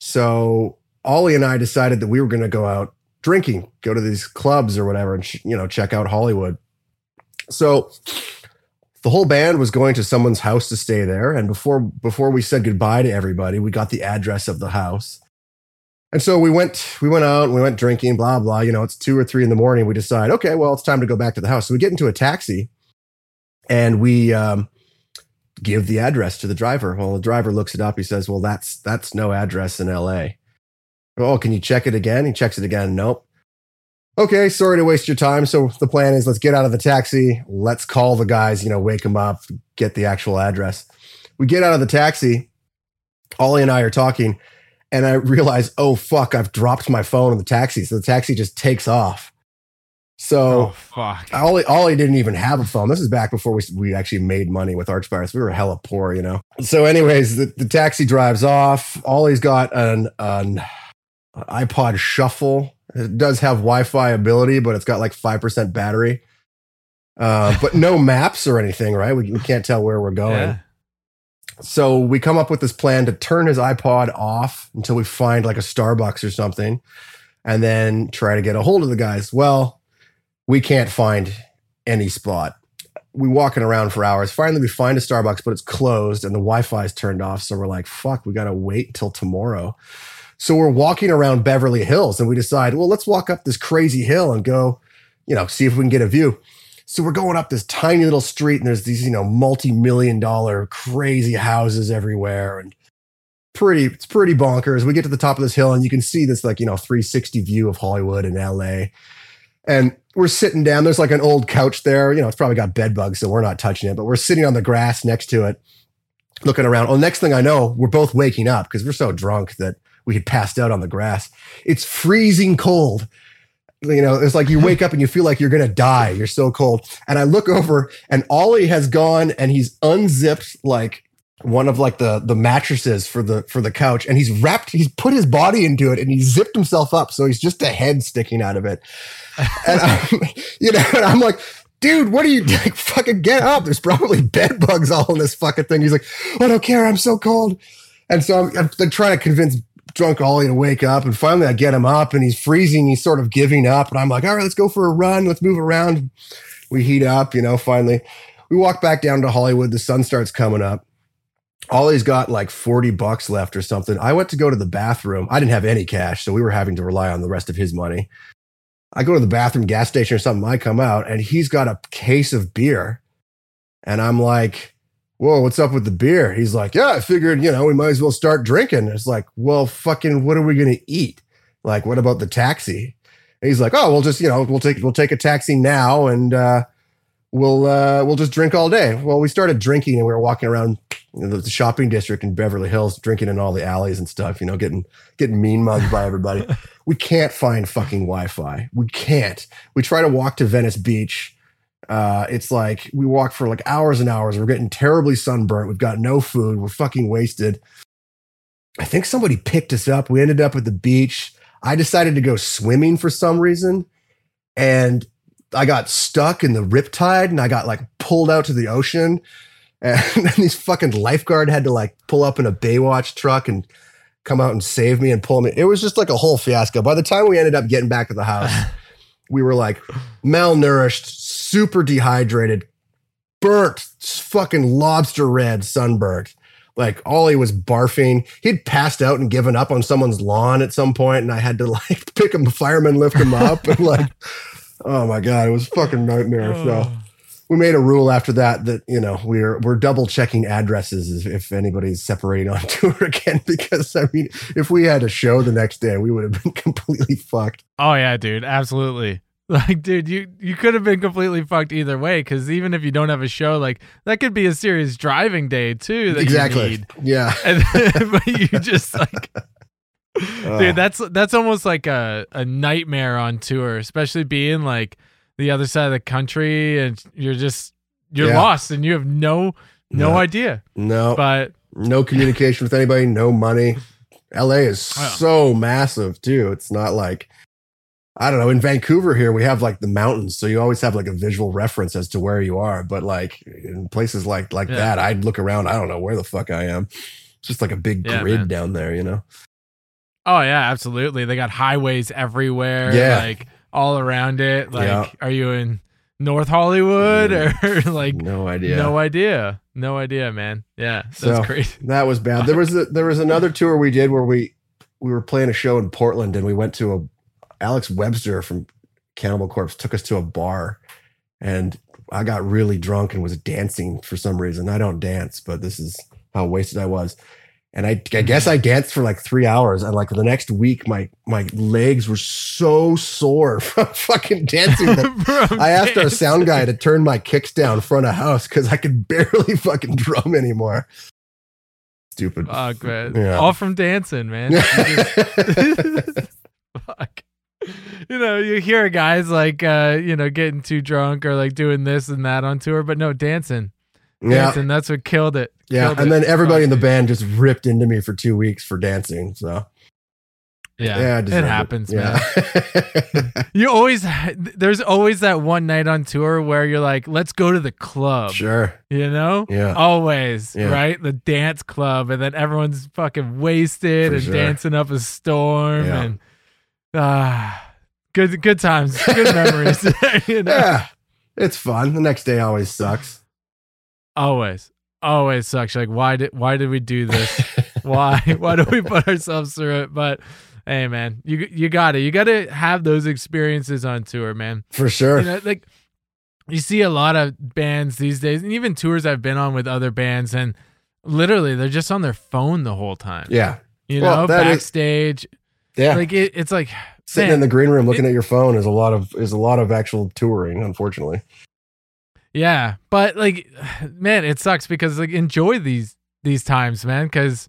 so Oli and I decided that we were going to go out drinking, go to these clubs or whatever, and you know check out Hollywood. So the whole band was going to someone's house to stay there, and before before we said goodbye to everybody, we got the address of the house and so we went, we went out we went drinking, blah, blah. You know, it's two or three in the morning. We decide, okay, well, it's time to go back to the house. So we get into a taxi and we um, give the address to the driver. Well, the driver looks it up. He says, well, that's, that's no address in LA. Oh, can you check it again? He checks it again. Nope. Okay, sorry to waste your time. So the plan is let's get out of the taxi. Let's call the guys, you know, wake them up, get the actual address. We get out of the taxi. Oli and I are talking and I realized, oh fuck, I've dropped my phone in the taxi. So the taxi just takes off. So oh, fuck. Oli, Oli didn't even have a phone. This is back before we, we actually made money with Archspires. We were hella poor, you know. So, anyways, the, the taxi drives off. Oli's got an, an iPod Shuffle. It does have Wi-Fi ability, but it's got like five percent battery. Uh, but no <laughs> maps or anything, right? We, we can't tell where we're going. Yeah. So we come up with this plan to turn his iPod off until we find like a Starbucks or something, and then try to get a hold of the guys. Well, we can't find any spot. We're walking around for hours. Finally, we find a Starbucks, but it's closed and the Wi-Fi is turned off. So we're like, fuck, we got to wait until tomorrow. So we're walking around Beverly Hills and we decide, well, let's walk up this crazy hill and go, you know, see if we can get a view. So we're going up this tiny little street, and there's these, you know, multi-million dollar crazy houses everywhere, and pretty, it's pretty bonkers. We get to the top of this hill, and you can see this like, you know, 360 view of Hollywood and LA. And we're sitting down. There's like an old couch there. You know, it's probably got bed bugs, so we're not touching it, but we're sitting on the grass next to it, looking around. Well, next thing I know, we're both waking up because we're so drunk that we had passed out on the grass. It's freezing cold you know, it's like you wake up and you feel like you're gonna die. You're so cold. And I look over and Oli has gone and he's unzipped like one of like the the mattresses for the for the couch. And he's wrapped he's put his body into it and he zipped himself up. So he's just a head sticking out of it. And I'm, <laughs> <laughs> you know and i'm like dude what are you <laughs> like fucking get up? There's probably bed bugs all in this fucking thing. He's like oh, i don't care. I'm so cold. And so i'm, I'm trying to convince drunk Oli to wake up. And finally, I get him up and he's freezing. He's sort of giving up. And I'm like, all right, let's go for a run. Let's move around. We heat up, you know, finally. We walk back down to Hollywood. The sun starts coming up. Oli's got like 40 bucks left or something. I went to go to the bathroom. I didn't have any cash, so we were having to rely on the rest of his money. I go to the bathroom, gas station or something. I come out and he's got a case of beer. And I'm like, whoa, what's up with the beer? He's like, yeah, I figured, you know, we might as well start drinking. It's like, well, fucking, what are we going to eat? Like, what about the taxi? And he's like, oh, we'll just, you know, we'll take, we'll take a taxi now and, uh, we'll, uh, we'll just drink all day. Well, we started drinking and we were walking around the shopping district in Beverly Hills, drinking in all the alleys and stuff, you know, getting, getting mean mugged by everybody. <laughs> we can't find fucking Wi-Fi. We can't. We try to walk to Venice Beach uh, it's like we walk for like hours and hours. We're getting terribly sunburnt. We've got no food. We're fucking wasted. I think somebody picked us up. We ended up at the beach. I decided to go swimming for some reason. And I got stuck in the riptide and I got like pulled out to the ocean. <laughs> And then these fucking lifeguard had to like pull up in a Baywatch truck and come out and save me and pull me. It was just like a whole fiasco. By the time we ended up getting back to the house, <laughs> we were like malnourished, super dehydrated, burnt, fucking lobster red, sunburnt. Like Oli was barfing. He'd passed out and given up on someone's lawn at some point, and I had to <laughs> like pick him, fireman lift him up, and like, oh my god, it was fucking nightmare. So we made a rule after that that you know we're we're double checking addresses if, if anybody's separating on <laughs> tour again because I mean if we had a show the next day we would have been <laughs> completely fucked. Oh yeah, dude, absolutely. <laughs> Like, dude, you you could have been completely fucked either way because even if you don't have a show, like that could be a serious driving day too. That exactly. Yeah. <laughs> And, <laughs> but you just like, ah. dude, that's that's almost like a a nightmare on tour, especially being like the other side of the country and you're just you're Yeah. lost and you have no no No. idea. no But no communication with anybody, no money. LA is so massive too. It's not like I don't know. In Vancouver here, we have like the mountains, so you always have like a visual reference as to where you are. But like in places like like Yeah. that, I'd look around. I don't know where the fuck I am. It's just like a big Yeah, grid man. down there, you know. oh yeah, absolutely. They got highways everywhere. Yeah. Like all around it. Like, Yeah. are you in North Hollywood Mm. or <laughs> like no idea. no idea? No idea, man. Yeah, that's So- crazy. <laughs> That was bad. There was a, there was another tour we did where we we were playing a show in Portland and we went to a Alex Webster from Cannibal Corpse took us to a bar and I got really drunk and was dancing for some reason. I don't dance, but this is how wasted I was. And I, I guess I danced for like three hours. And like the next week, my my legs were so sore <laughs> from fucking dancing. <laughs> that I asked our sound guy to turn my kicks down front of house because I could <laughs> barely fucking drum anymore. Stupid. Fuck, man. Yeah. All from dancing, man. Fuck. <laughs> You know, you hear guys like uh, you know, getting too drunk or like doing this and that on tour, but no, dancing. yeah, Dancing, that's what killed it. yeah. Killed And it. then everybody Fuck, in the band just ripped into me for two weeks for dancing. So Yeah, yeah, it happens, man. Yeah. <laughs> You always there's always that one night on tour where you're like, let's go to the club. sure. You know? Yeah. Always, Yeah. right? The dance club, and then everyone's fucking wasted For and sure. dancing up a storm, Yeah. and ah, good good times, good memories. <laughs> you know? Yeah. It's fun. The next day always sucks. Always, always sucks. You're like, why did why did we do this? <laughs> why why do we put ourselves through it? But hey, man, you you got to you got to have those experiences on tour, man. For sure. you know, like you see a lot of bands these days, and even tours I've been on with other bands, and literally they're just on their phone the whole time. yeah. You Well, know, that is- backstage, Yeah. like it, it's like Sitting man, in the green room looking at your phone is a lot of is a lot of actual touring, unfortunately. yeah, but like, <sighs> man, it sucks because like enjoy these these times, man, because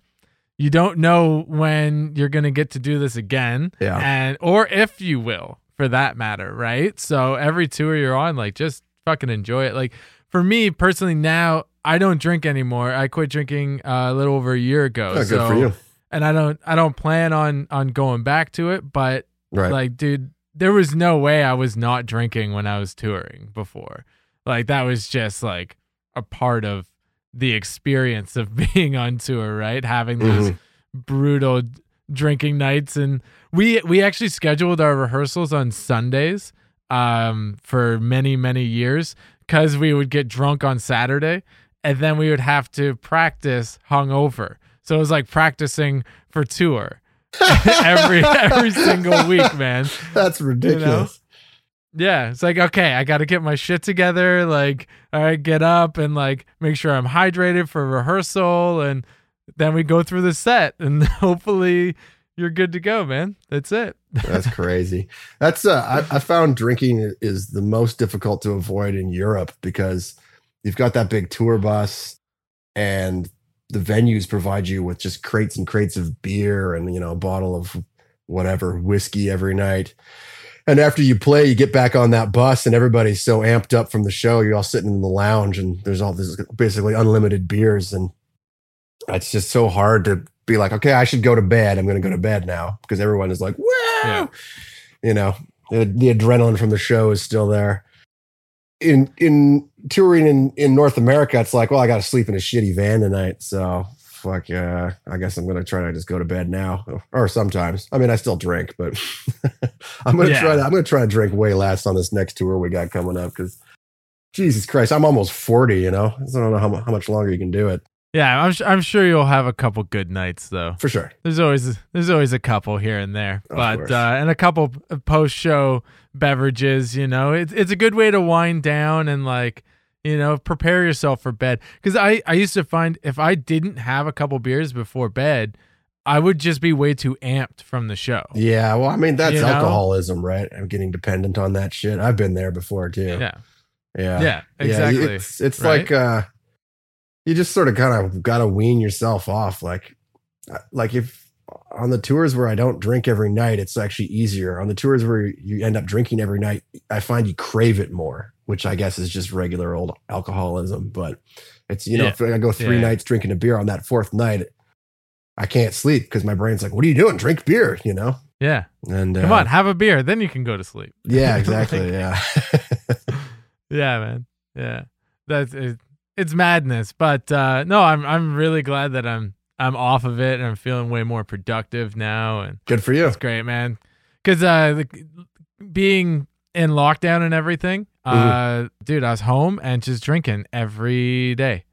you don't know when you're gonna get to do this again, Yeah. and or if you will, for that matter, right? So every tour you're on, like, just fucking enjoy it. Like for me personally, now I don't drink anymore. I quit drinking uh, a little over a year ago. Oh, good so, for you. And I don't, I don't plan on on going back to it. But Right. like, dude, there was no way I was not drinking when I was touring before. Like that was just like a part of the experience of <laughs> being on tour, right? Having those brutal drinking nights and we we actually scheduled our rehearsals on Sundays um for many many years cuz we would get drunk on Saturday and then we would have to practice hungover. So it was like practicing for tour <laughs> every every single week, man. That's ridiculous. Yeah, it's like okay, I got to get my shit together. Like, all right, get up and like make sure I'm hydrated for rehearsal, and then we go through the set, and <laughs> hopefully you're good to go, man. That's it. That's <laughs> crazy. That's uh, I, I found drinking is the most difficult to avoid in Europe because you've got that big tour bus, and the venues provide you with just crates and crates of beer and you know a bottle of whatever whiskey every night. And after you play, you get back on that bus, and everybody's so amped up from the show. You're all sitting in the lounge, and there's all this basically unlimited beers, and it's just so hard to be like, okay, I should go to bed. I'm going to go to bed now because everyone is like, wow, Yeah. you know, the, the adrenaline from the show is still there. In in touring in in North America, it's like, well, I got to sleep in a shitty van tonight, so fuck yeah. I guess I'm gonna try to just go to bed now, or sometimes. I mean, I still drink, but <laughs> I'm gonna Yeah. try. To, I'm gonna try to drink way less on this next tour we got coming up because. Jesus Christ, I'm almost 40, you know? I don't know how, how much longer you can do it. Yeah, I'm, I'm sure you'll have a couple good nights though. For sure. There's always there's always a couple here and there, Of but uh, and a couple post show beverages. You know, it's it's a good way to wind down and like you know prepare yourself for bed. Because I I used to find if I didn't have a couple beers before bed, I would just be way too amped from the show. Yeah, well, I mean that's You know? alcoholism, right? I'm getting dependent on that shit. I've been there before too. Yeah, yeah, yeah, exactly. it's it's right? like uh, you just sort of kind of got to wean yourself off. Like, uh, like if on the tours where I don't drink every night, it's actually easier. On the tours where you end up drinking every night, I find you crave it more, which I guess is just regular old alcoholism. But it's you know, Yeah. if I go three Yeah. nights drinking a beer on that fourth night. I can't sleep because my brain's like, "What are you doing? Drink beer," you know. yeah. And Come uh, on, have a beer, then you can go to sleep. Yeah, <laughs> exactly. yeah. <laughs> <laughs> Yeah, man. Yeah, that's it, it's madness. But uh, no, I'm I'm really glad that I'm I'm off of it and I'm feeling way more productive now, and Good for you. it's great, man. Because uh, the, being in lockdown and everything, uh, Mm-hmm. dude, I was home and just drinking every day.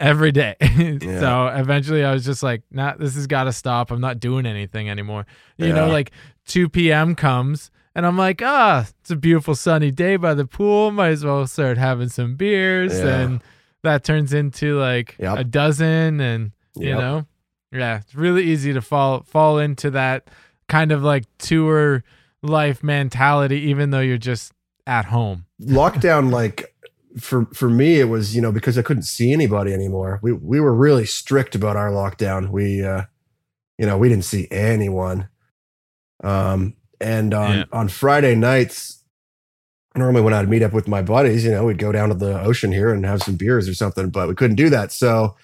Every day. <laughs> so eventually I was just like, nah, this has got to stop. I'm not doing anything anymore. You know, like 2 p.m. comes and I'm like, ah, it's a beautiful sunny day by the pool. Might as well start having some beers. Yeah. And that turns into like Yep. a dozen. And, you Yep. know, yeah, it's really easy to fall fall into that kind of like tour life mentality, even though you're just at home. Lockdown, <laughs> like for for me, it was you know because I couldn't see anybody anymore. We we were really strict about our lockdown. We uh, you know we didn't see anyone. Um, and on Yeah. on Friday nights, normally when I'd meet up with my buddies, you know, we'd go down to the ocean here and have some beers or something, but we couldn't do that. So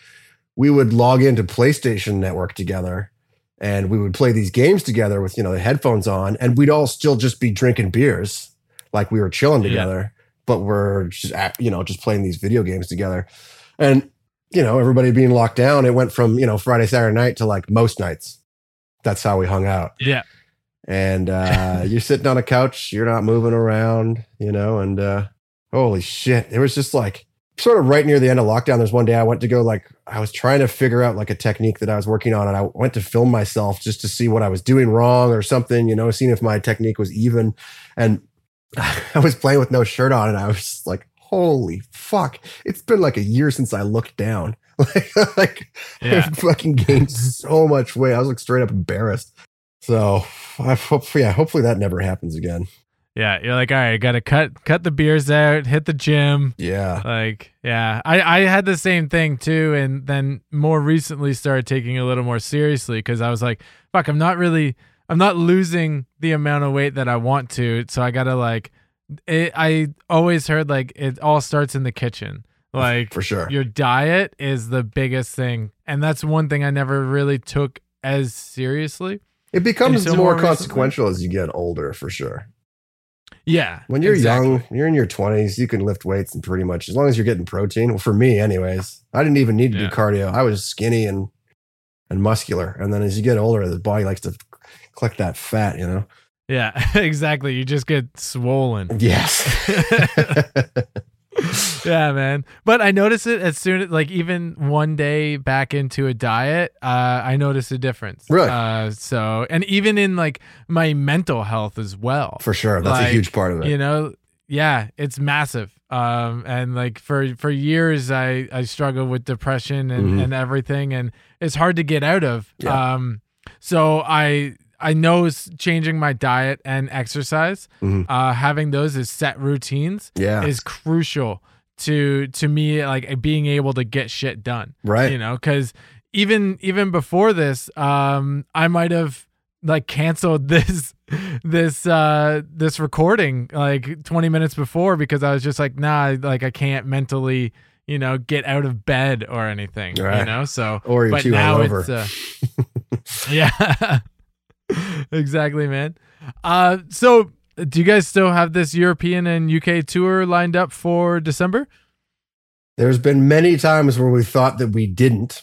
we would log into PlayStation Network together and we would play these games together with, you know, the headphones on and we'd all still just be drinking beers like we were chilling Yeah. together, but we're just, you know, just playing these video games together. And, you know, everybody being locked down, it went from, you know, Friday, Saturday night to like most nights. That's how we hung out Yeah. And uh, <laughs> you're sitting on a couch, you're not moving around, you know, and uh, holy shit, it was just like sort of right near the end of lockdown. There's one day I went to go like I was trying to figure out like a technique that I was working on, and I went to film myself just to see what I was doing wrong or something, you know, seeing if my technique was even, and <laughs> I was playing with no shirt on, and I was like. Holy fuck! It's been like a year since I looked down. <laughs> Like, like Yeah. I fucking gained so much weight. I was like straight up embarrassed. So I hope, yeah, hopefully that never happens again. Yeah. You're like, all right, gotta cut cut the beers out, hit the gym. Yeah, Like, yeah, I, I had the same thing too, and then more recently started taking it a little more seriously because I was like, fuck, I'm not really, I'm not losing the amount of weight that I want to, so I gotta like, it, I always heard like it all starts in the kitchen, like for sure. your diet is the biggest thing, and that's one thing I never really took as seriously. It becomes more more consequential as you get older, for sure. Yeah, When you're exactly. young, you're in your 20s, you can lift weights and pretty much as long as you're getting protein. Well, for me, anyways, I didn't even need to Yeah. do cardio. I was skinny and and muscular, and then as you get older, the body likes to collect that fat. You know. yeah, <laughs> exactly. You just get swollen. Yes. <laughs> <laughs> <laughs> yeah, man. But I noticed it as soon as, like, even one day back into a diet, uh, I noticed a difference. Really? Uh, so, and even in like my mental health as well. for sure, that's a huge part of it. You know, yeah, it's massive. Um, and like for for years, I I struggled with depression and Mhm. and everything, and it's hard to get out of. Yeah. Um, so I. I know s- changing my diet and exercise, Mhm. uh, having those as set routines, yeah. is crucial to to me like being able to get shit done right. you know because even even before this um i might have like canceled <laughs> this this uh this recording like 20 minutes before because i was just like nah like i can't mentally you know, get out of bed or anything. You know, so Or you're but too now hungover. it's uh, <laughs> yeah, <laughs> <laughs> exactly, man. Uh, so do you guys still have this European and UK tour lined up for December? There's been many times where we thought that we didn't,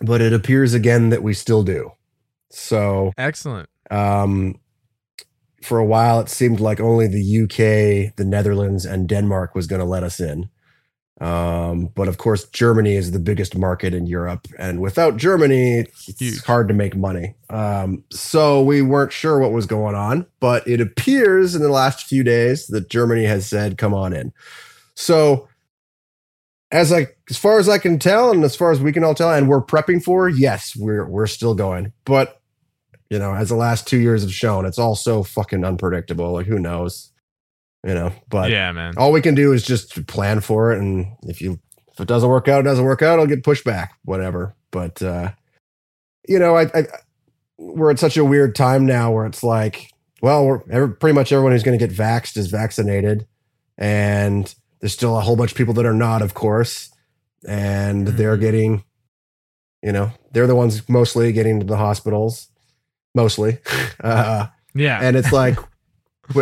but it appears again that we still do. So, Excellent. um, for a while, it seemed like only the UK, the Netherlands, and Denmark was going to let us in. Um, but of course, Germany is the biggest market in Europe, and without Germany, it's Huge. hard to make money. Um, so we weren't sure what was going on, but it appears in the last few days that Germany has said, "Come on in." So, as I, as far as I can tell, and as far as we can all tell, and we're prepping for, yes, we're we're still going, but you know, as the last two years have shown, it's all so fucking unpredictable. Like, who knows? You know, but yeah, man. all we can do is just plan for it and if you if it doesn't work out it doesn't work out I'll get pushed back whatever but uh you know i, I we're at such a weird time now where it's like well we're every, pretty much everyone who's going to get vaxxed is vaccinated and there's still a whole bunch of people that are not of course and they're Mhm. getting you know they're the ones mostly getting to the hospitals mostly <laughs> uh Yeah. and it's like <laughs>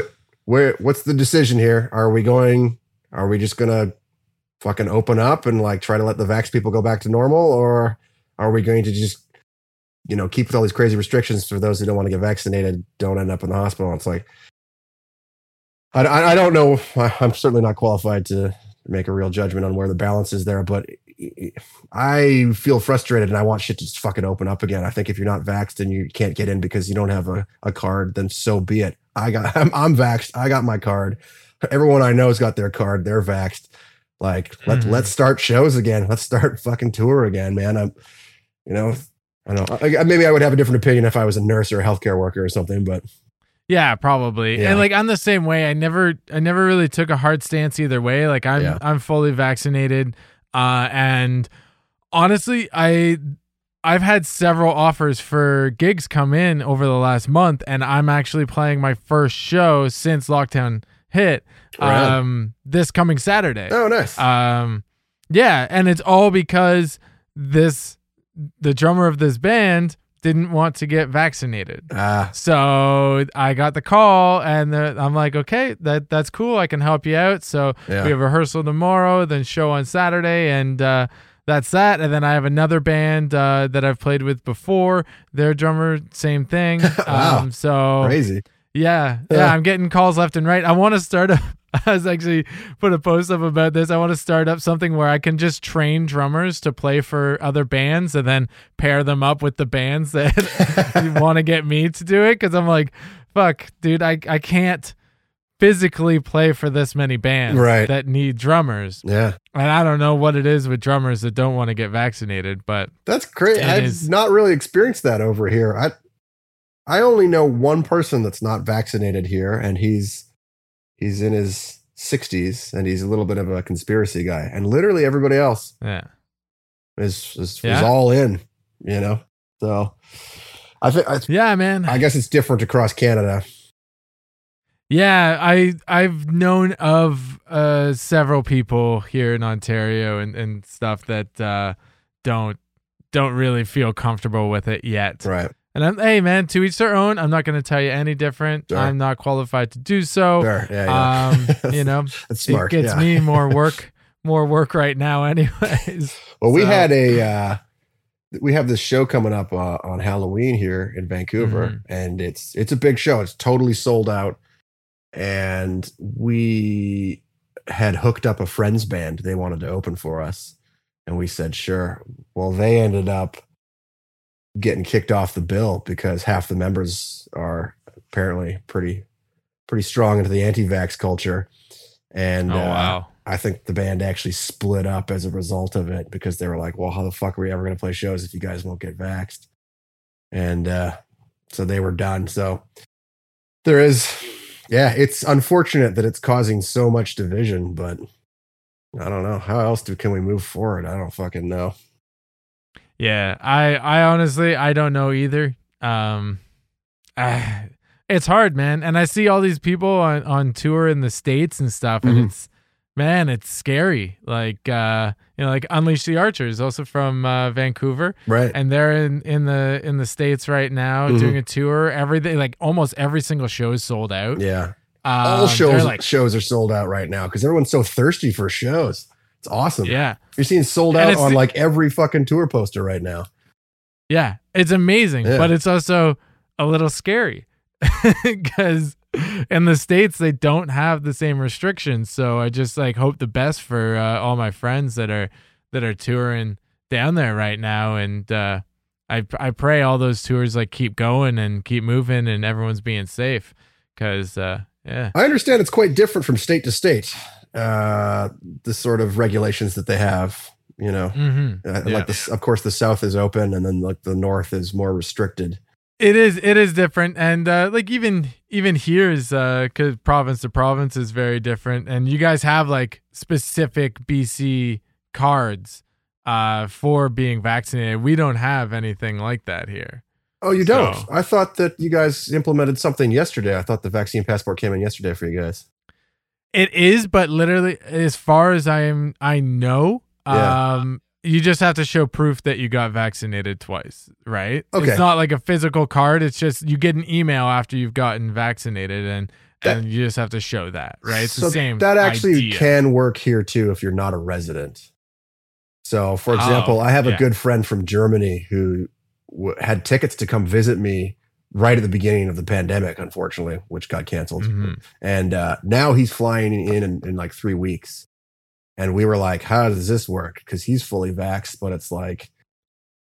where what's the decision here? Are we going are we just gonna fucking open up and like try to let the vax people go back to normal? Or are we going to just you know keep with all these crazy restrictions for those who don't want to get vaccinated don't end up in the hospital? It's like i, I, don't know. I'm certainly not qualified to make a real judgment on where the balance is there but i feel frustrated and i want shit to just fucking open up again. I think if you're not vaxxed and you can't get in because you don't have a, a card then so be it i got <laughs> I'm, I'm vaxxed i got my card everyone i know's got their card they're vaxxed like let, Mhm. let's start shows again let's start <laughs> fucking tour again man i'm you know i don't know I- maybe i would have a different opinion if i was a nurse or a healthcare worker or something but Yeah, probably. Yeah. And like I'm the same way. I never I never really took a hard stance either way. Like I'm Yeah. I'm fully vaccinated. Uh and honestly, I I've had several offers for gigs come in over the last month and I'm actually playing my first show since lockdown hit Right. um this coming Saturday. oh nice Um, yeah, and it's all because this the drummer of this band didn't want to get vaccinated. ah So I got the call, and the, I'm like, okay, that that's cool. I can help you out. So Yeah. we have rehearsal tomorrow, then show on Saturday, and uh, that's that. And then I have another band uh, that I've played with before. Their drummer, same thing. <laughs> Wow. Um, so crazy yeah, Yeah. yeah, I'm getting calls left and right. I want to start up. <laughs> I was actually put a post up about this. I want to start up something where I can just train drummers to play for other bands and then pair them up with the bands that <laughs> want to get me to do it. Because I'm like, fuck, dude, I I can't physically play for this many bands Right. that need drummers, yeah and I don't know what it is with drummers that don't want to get vaccinated, but That's great. I've is- not really experienced that over here. I I only know one person that's not vaccinated here, and he's he's in his sixties, and he's a little bit of a conspiracy guy. And literally everybody else yeah, is is, is all in. You know, so I think yeah, man. I guess it's different across Canada. Yeah, I I've known of uh several people here in Ontario and, and stuff that uh don't don't really feel comfortable with it yet. Right. And I'm hey man, to each their own. I'm not gonna tell you any different. Sure. I'm not qualified to do so. Sure. Yeah. yeah. Um, <laughs> you know, it gets yeah. me <laughs> more work more work right now <laughs> anyways. Well, we had a uh, we have this show coming up uh, on Halloween here in Vancouver, Mhm. and it's it's a big show. It's totally sold out, and we had hooked up a friends band. They wanted to open for us, and we said sure. Well, they ended up getting kicked off the bill because half the members are apparently pretty pretty strong into the anti-vax culture, and oh uh. I think the band actually split up as a result of it because they were like, well, how the fuck are we ever going to play shows if you guys won't get vaxxed? And uh, so they were done. So there is, yeah, it's unfortunate that it's causing so much division, but I don't know. How else do, can we move forward? I don't fucking know. Yeah, I I honestly I don't know either. Um ah, it's hard, man. And I see all these people on on tour in the states and stuff and Mhm. it's man, it's scary. Like uh, you know, like Unleash the Archers, also from uh, Vancouver, Right. and they're in in the in the states right now Mhm. doing a tour. Everything like almost every single show is sold out. yeah. Um, All shows like shows are sold out right now because everyone's so thirsty for shows. It's awesome. yeah, You're seeing sold out on the- like every fucking tour poster right now. yeah, it's amazing, Yeah. but it's also a little scary <laughs> because <laughs> in the states they don't have the same restrictions. So I just like hope the best for uh, all my friends that are that are touring down there right now, and uh, I I pray all those tours like keep going and keep moving, and everyone's being safe because uh, yeah, I understand it's quite different from state to state. Uh, the sort of regulations that they have, you know, hmm Uh, Yeah. like the, of course the south is open and then like the north is more restricted. It is it is different and uh like even even here is uh cuz province to province is very different and you guys have like specific BC cards uh for being vaccinated. We don't have anything like that here. Oh, you don't? I thought that you guys implemented something yesterday. I thought the vaccine passport came in yesterday for you guys. It is but literally as far as I am I know Yeah. um you just have to show proof that you got vaccinated twice, right? Okay. It's not like a physical card. It's just you get an email after you've gotten vaccinated and That- and you just have to show that, right? It's so the same. that actually idea. can work here too if you're not a resident. So, for Oh, example, I have a yeah. good friend from Germany who w- had tickets to come visit me right at the beginning of the pandemic, unfortunately, which got canceled. Mhm. And uh, now he's flying in, in in like three weeks. And we were like, how does this work? Because he's fully vaxxed, but it's like,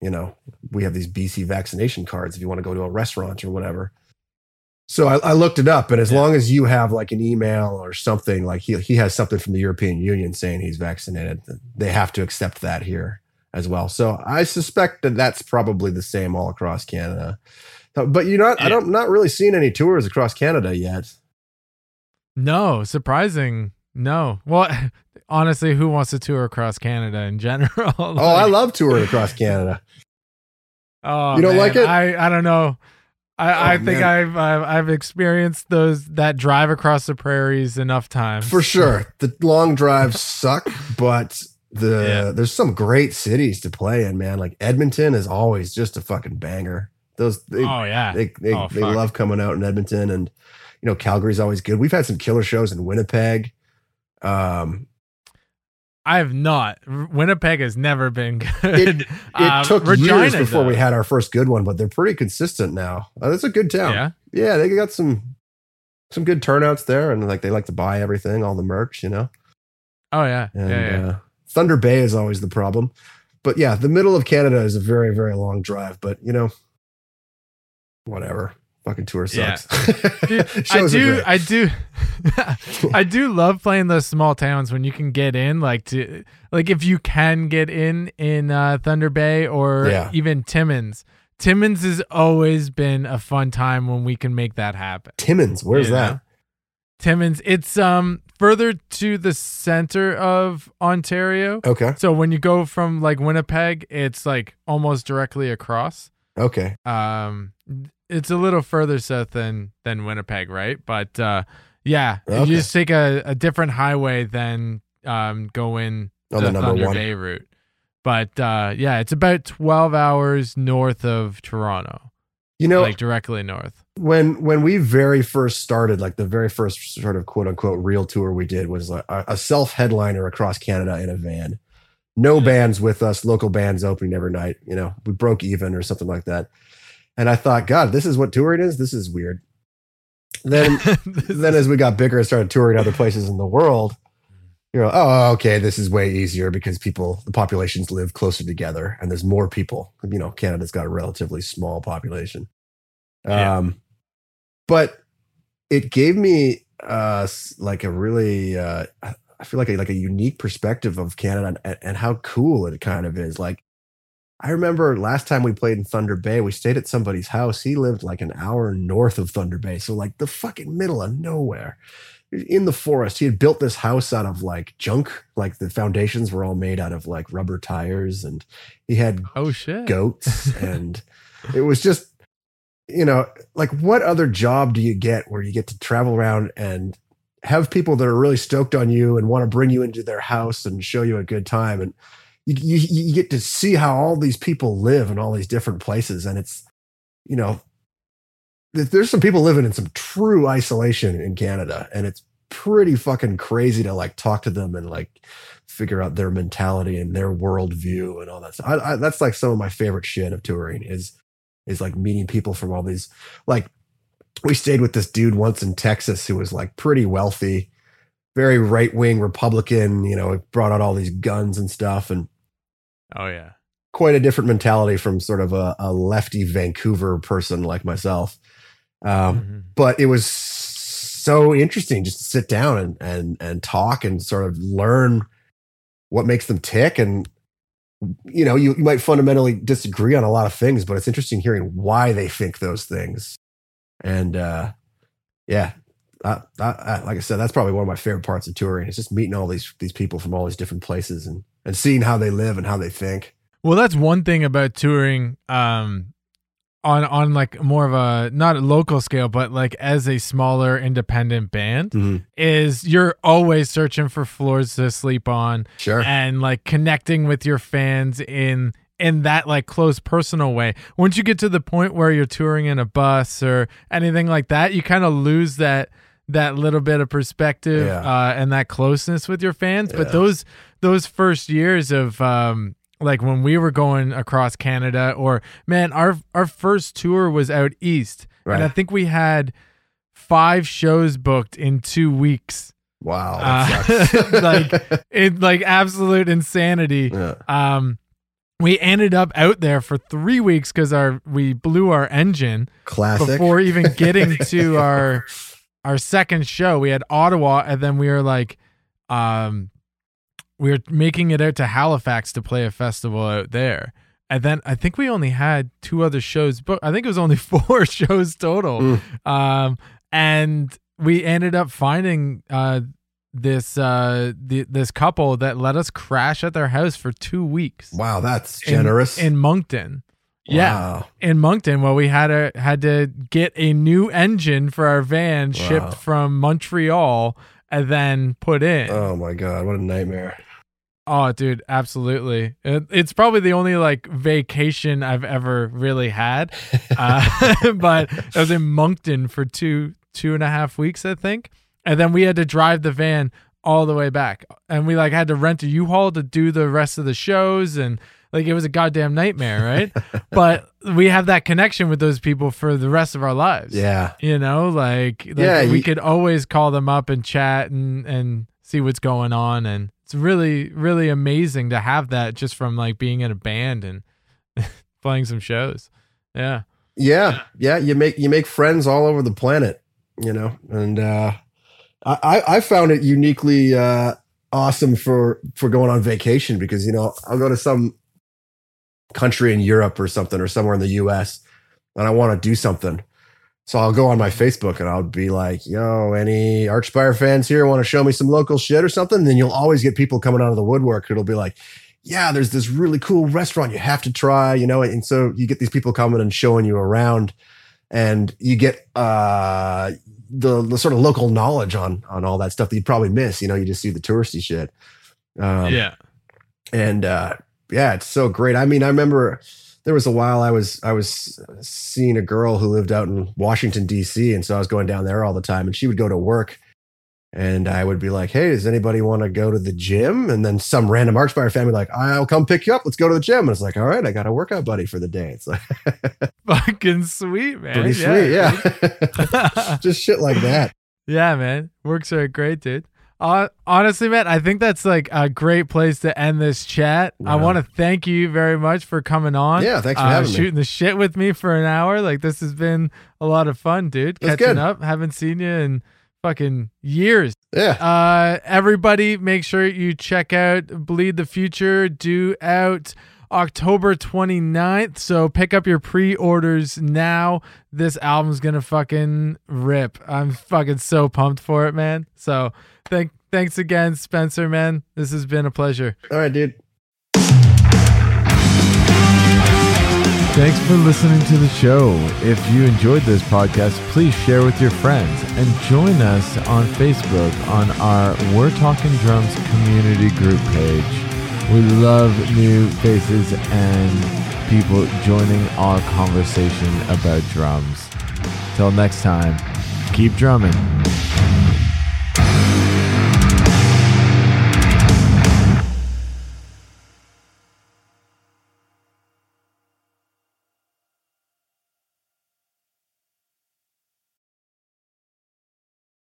you know, we have these BC vaccination cards if you want to go to a restaurant or whatever. So I, I looked it up, and as Yeah. long as you have like an email or something, like he he has something from the European Union saying he's vaccinated, they have to accept that here as well. So I suspect that that's probably the same all across Canada. Uh, But you know, what? I Yeah. don't not really seeing any tours across Canada yet. No, surprising. No. Well, <laughs> honestly, who wants to tour across Canada in general? <laughs> Oh, I love touring across Canada. Oh, You don't man, like it? I I don't know. I, I Oh, think. I've, I've I've experienced those that drive across the prairies enough times For sure. <laughs> The long drives suck, but the Yeah. there's some great cities to play in, man. Like Edmonton is always just a fucking banger. Those they oh yeah. they they, Oh, they love coming out in Edmonton and you know Calgary's always good. We've had some killer shows in Winnipeg. Um I have not. Winnipeg has never been <laughs> good. it, it Uh, took Regina, years before we had our first good one, but they're pretty consistent now. Uh, it's a good town. Yeah. yeah, they got some some good turnouts there, and like they like to buy everything, all the merch, you know. Oh yeah. And yeah, yeah. Uh, Thunder Bay is always the problem, but yeah, the middle of Canada is a very very long drive. But you know, whatever, fucking tour Yeah. sucks. <laughs> <laughs> Dude, I do. I <laughs> do, I do love playing those small towns when you can get in, like to, like if you can get in in uh, Thunder Bay or Yeah. even Timmins. Timmins has always been a fun time when we can make that happen. Timmins, where's you that? Timmins, it's um further to the center of Ontario. Okay, So when you go from like Winnipeg, it's like almost directly across okay, um it's a little further south than than winnipeg right but uh yeah Okay. you just take a, a different highway than um go in on the the number thunder one. bay route but uh yeah it's about 12 hours north of toronto You know, like directly north when when we very first started, like the very first sort of quote unquote real tour we did was a, a self headliner across Canada in a van. No bands with us, local bands opening every night. You know, we broke even or something like that. And I thought, God, this is what touring is. This is weird. Then <laughs> then as we got bigger and started touring other places in the world, you know, oh, okay, this is way easier because people, the populations live closer together and there's more people. You know, Canada's got a relatively small population. Yeah. Um, but it gave me uh like a really uh I feel like a, like a unique perspective of Canada and, and how cool it kind of is. Like I remember last time we played in Thunder Bay, we stayed at somebody's house. He lived like an hour north of Thunder Bay. So like the fucking middle of nowhere in the forest. He had built this house out of like junk. Like the foundations were all made out of like rubber tires and he had oh shit goats <laughs> and it was just you know like what other job do you get where you get to travel around and have people that are really stoked on you and want to bring you into their house and show you a good time. And you, you, you get to see how all these people live in all these different places. And it's, you know, there's some people living in some true isolation in Canada. And it's pretty fucking crazy to like talk to them and like figure out their mentality and their worldview and all that. stuff. I, I, that's like some of my favorite shit of touring is is like meeting people from all these like we stayed with this dude once in Texas who was like pretty wealthy, very right wing Republican. You know, brought out all these guns and stuff, and oh yeah, quite a different mentality from sort of a, a lefty Vancouver person like myself. Um, mm-hmm. But it was so interesting just to sit down and and and talk and sort of learn what makes them tick and you know you, you might fundamentally disagree on a lot of things but it's interesting hearing why they think those things and uh yeah I, I, like i said that's probably one of my favorite parts of touring it's just meeting all these these people from all these different places and and seeing how they live and how they think. Well that's one thing about touring um on on like more of a not a local scale but like as a smaller independent band mm-hmm. is you're always searching for floors to sleep on sure. and like connecting with your fans in in that like close personal way. Once you get to the point where you're touring in a bus or anything like that you kind of lose that that little bit of perspective yeah. uh, and that closeness with your fans yeah. but those those first years of um like when we were going across Canada or man our our first tour was out east right. and I think we had five shows booked in 2 weeks. Wow. Uh, <laughs> like <laughs> it like absolute insanity. Yeah. Um we ended up out there for 3 weeks cuz our we blew our engine Classic. before even getting <laughs> to our our second show. We had Ottawa and then we were like um we were making it out to Halifax to play a festival out there. And then I think we only had two other shows but I think it was only <laughs> four <laughs> shows total. Mm. Um, and we ended up finding uh, this uh, the, this couple that let us crash at their house for two weeks. Wow, that's generous. In, in Moncton. Yeah, in Moncton, well, we had a had to get a new engine for our van wow. shipped from Montreal and then put in. Oh my god, what a nightmare! Oh, dude, absolutely. It, it's probably the only like vacation I've ever really had. <laughs> Uh, <laughs> but I was in Moncton for two two and a half weeks, I think, and then we had to drive the van all the way back, and we like had to rent a U-Haul to do the rest of the shows, and like it was a goddamn nightmare, right? <laughs> but we have that connection with those people for the rest of our lives. Yeah, you know, like, like yeah, we could always call them up and chat and and see what's going on and it's really really amazing to have that just from like being in a band and <laughs> playing some shows. Yeah. Yeah, yeah. You make you make friends all over the planet, you know, and uh, I I found it uniquely uh, awesome for for going on vacation because you know I'll go to some country in Europe or something or somewhere in the U.S. and I want to do something, so I'll go on my Facebook and I'll be like, yo, any Archspire fans here want to show me some local shit or something? And then you'll always get people coming out of the woodwork. It'll be like, yeah, there's this really cool restaurant you have to try, you know? And so you get these people coming and showing you around and you get uh the, the sort of local knowledge on on all that stuff that you'd probably miss. You know, you just see the touristy shit. Um, yeah. And uh yeah, it's so great. I mean, I remember there was a while I was I was seeing a girl who lived out in Washington D.C. and so I was going down there all the time, and she would go to work, and I would be like, "Hey, does anybody want to go to the gym?" And then some random Archspire family like, "I'll come pick you up. Let's go to the gym." And it's like, "All right, I got a workout buddy for the day." It's like <laughs> fucking sweet, man. Pretty yeah, sweet, yeah. <laughs> Just shit like that. <laughs> Yeah, man. Works are great, dude. Uh, honestly, man, I think that's like a great place to end this chat. I want to thank you very much for coming on. Yeah, thanks for uh, having shooting me. the shit with me for an hour. Like this has been a lot of fun, dude. That's Catching good. up, haven't seen you in fucking years. Yeah. Uh, everybody, make sure you check out Bleed the Future. Due out October 29th. So pick up your pre-orders now. This album's gonna fucking rip. I'm fucking so pumped for it, man. So thank thanks again, Spencer, man. This has been a pleasure. All right, dude. Thanks for listening to the show. If you enjoyed this podcast, please share with your friends and join us on Facebook on our We're Talking Drums community group page. We love new faces and people joining our conversation about drums. Till next time, keep drumming.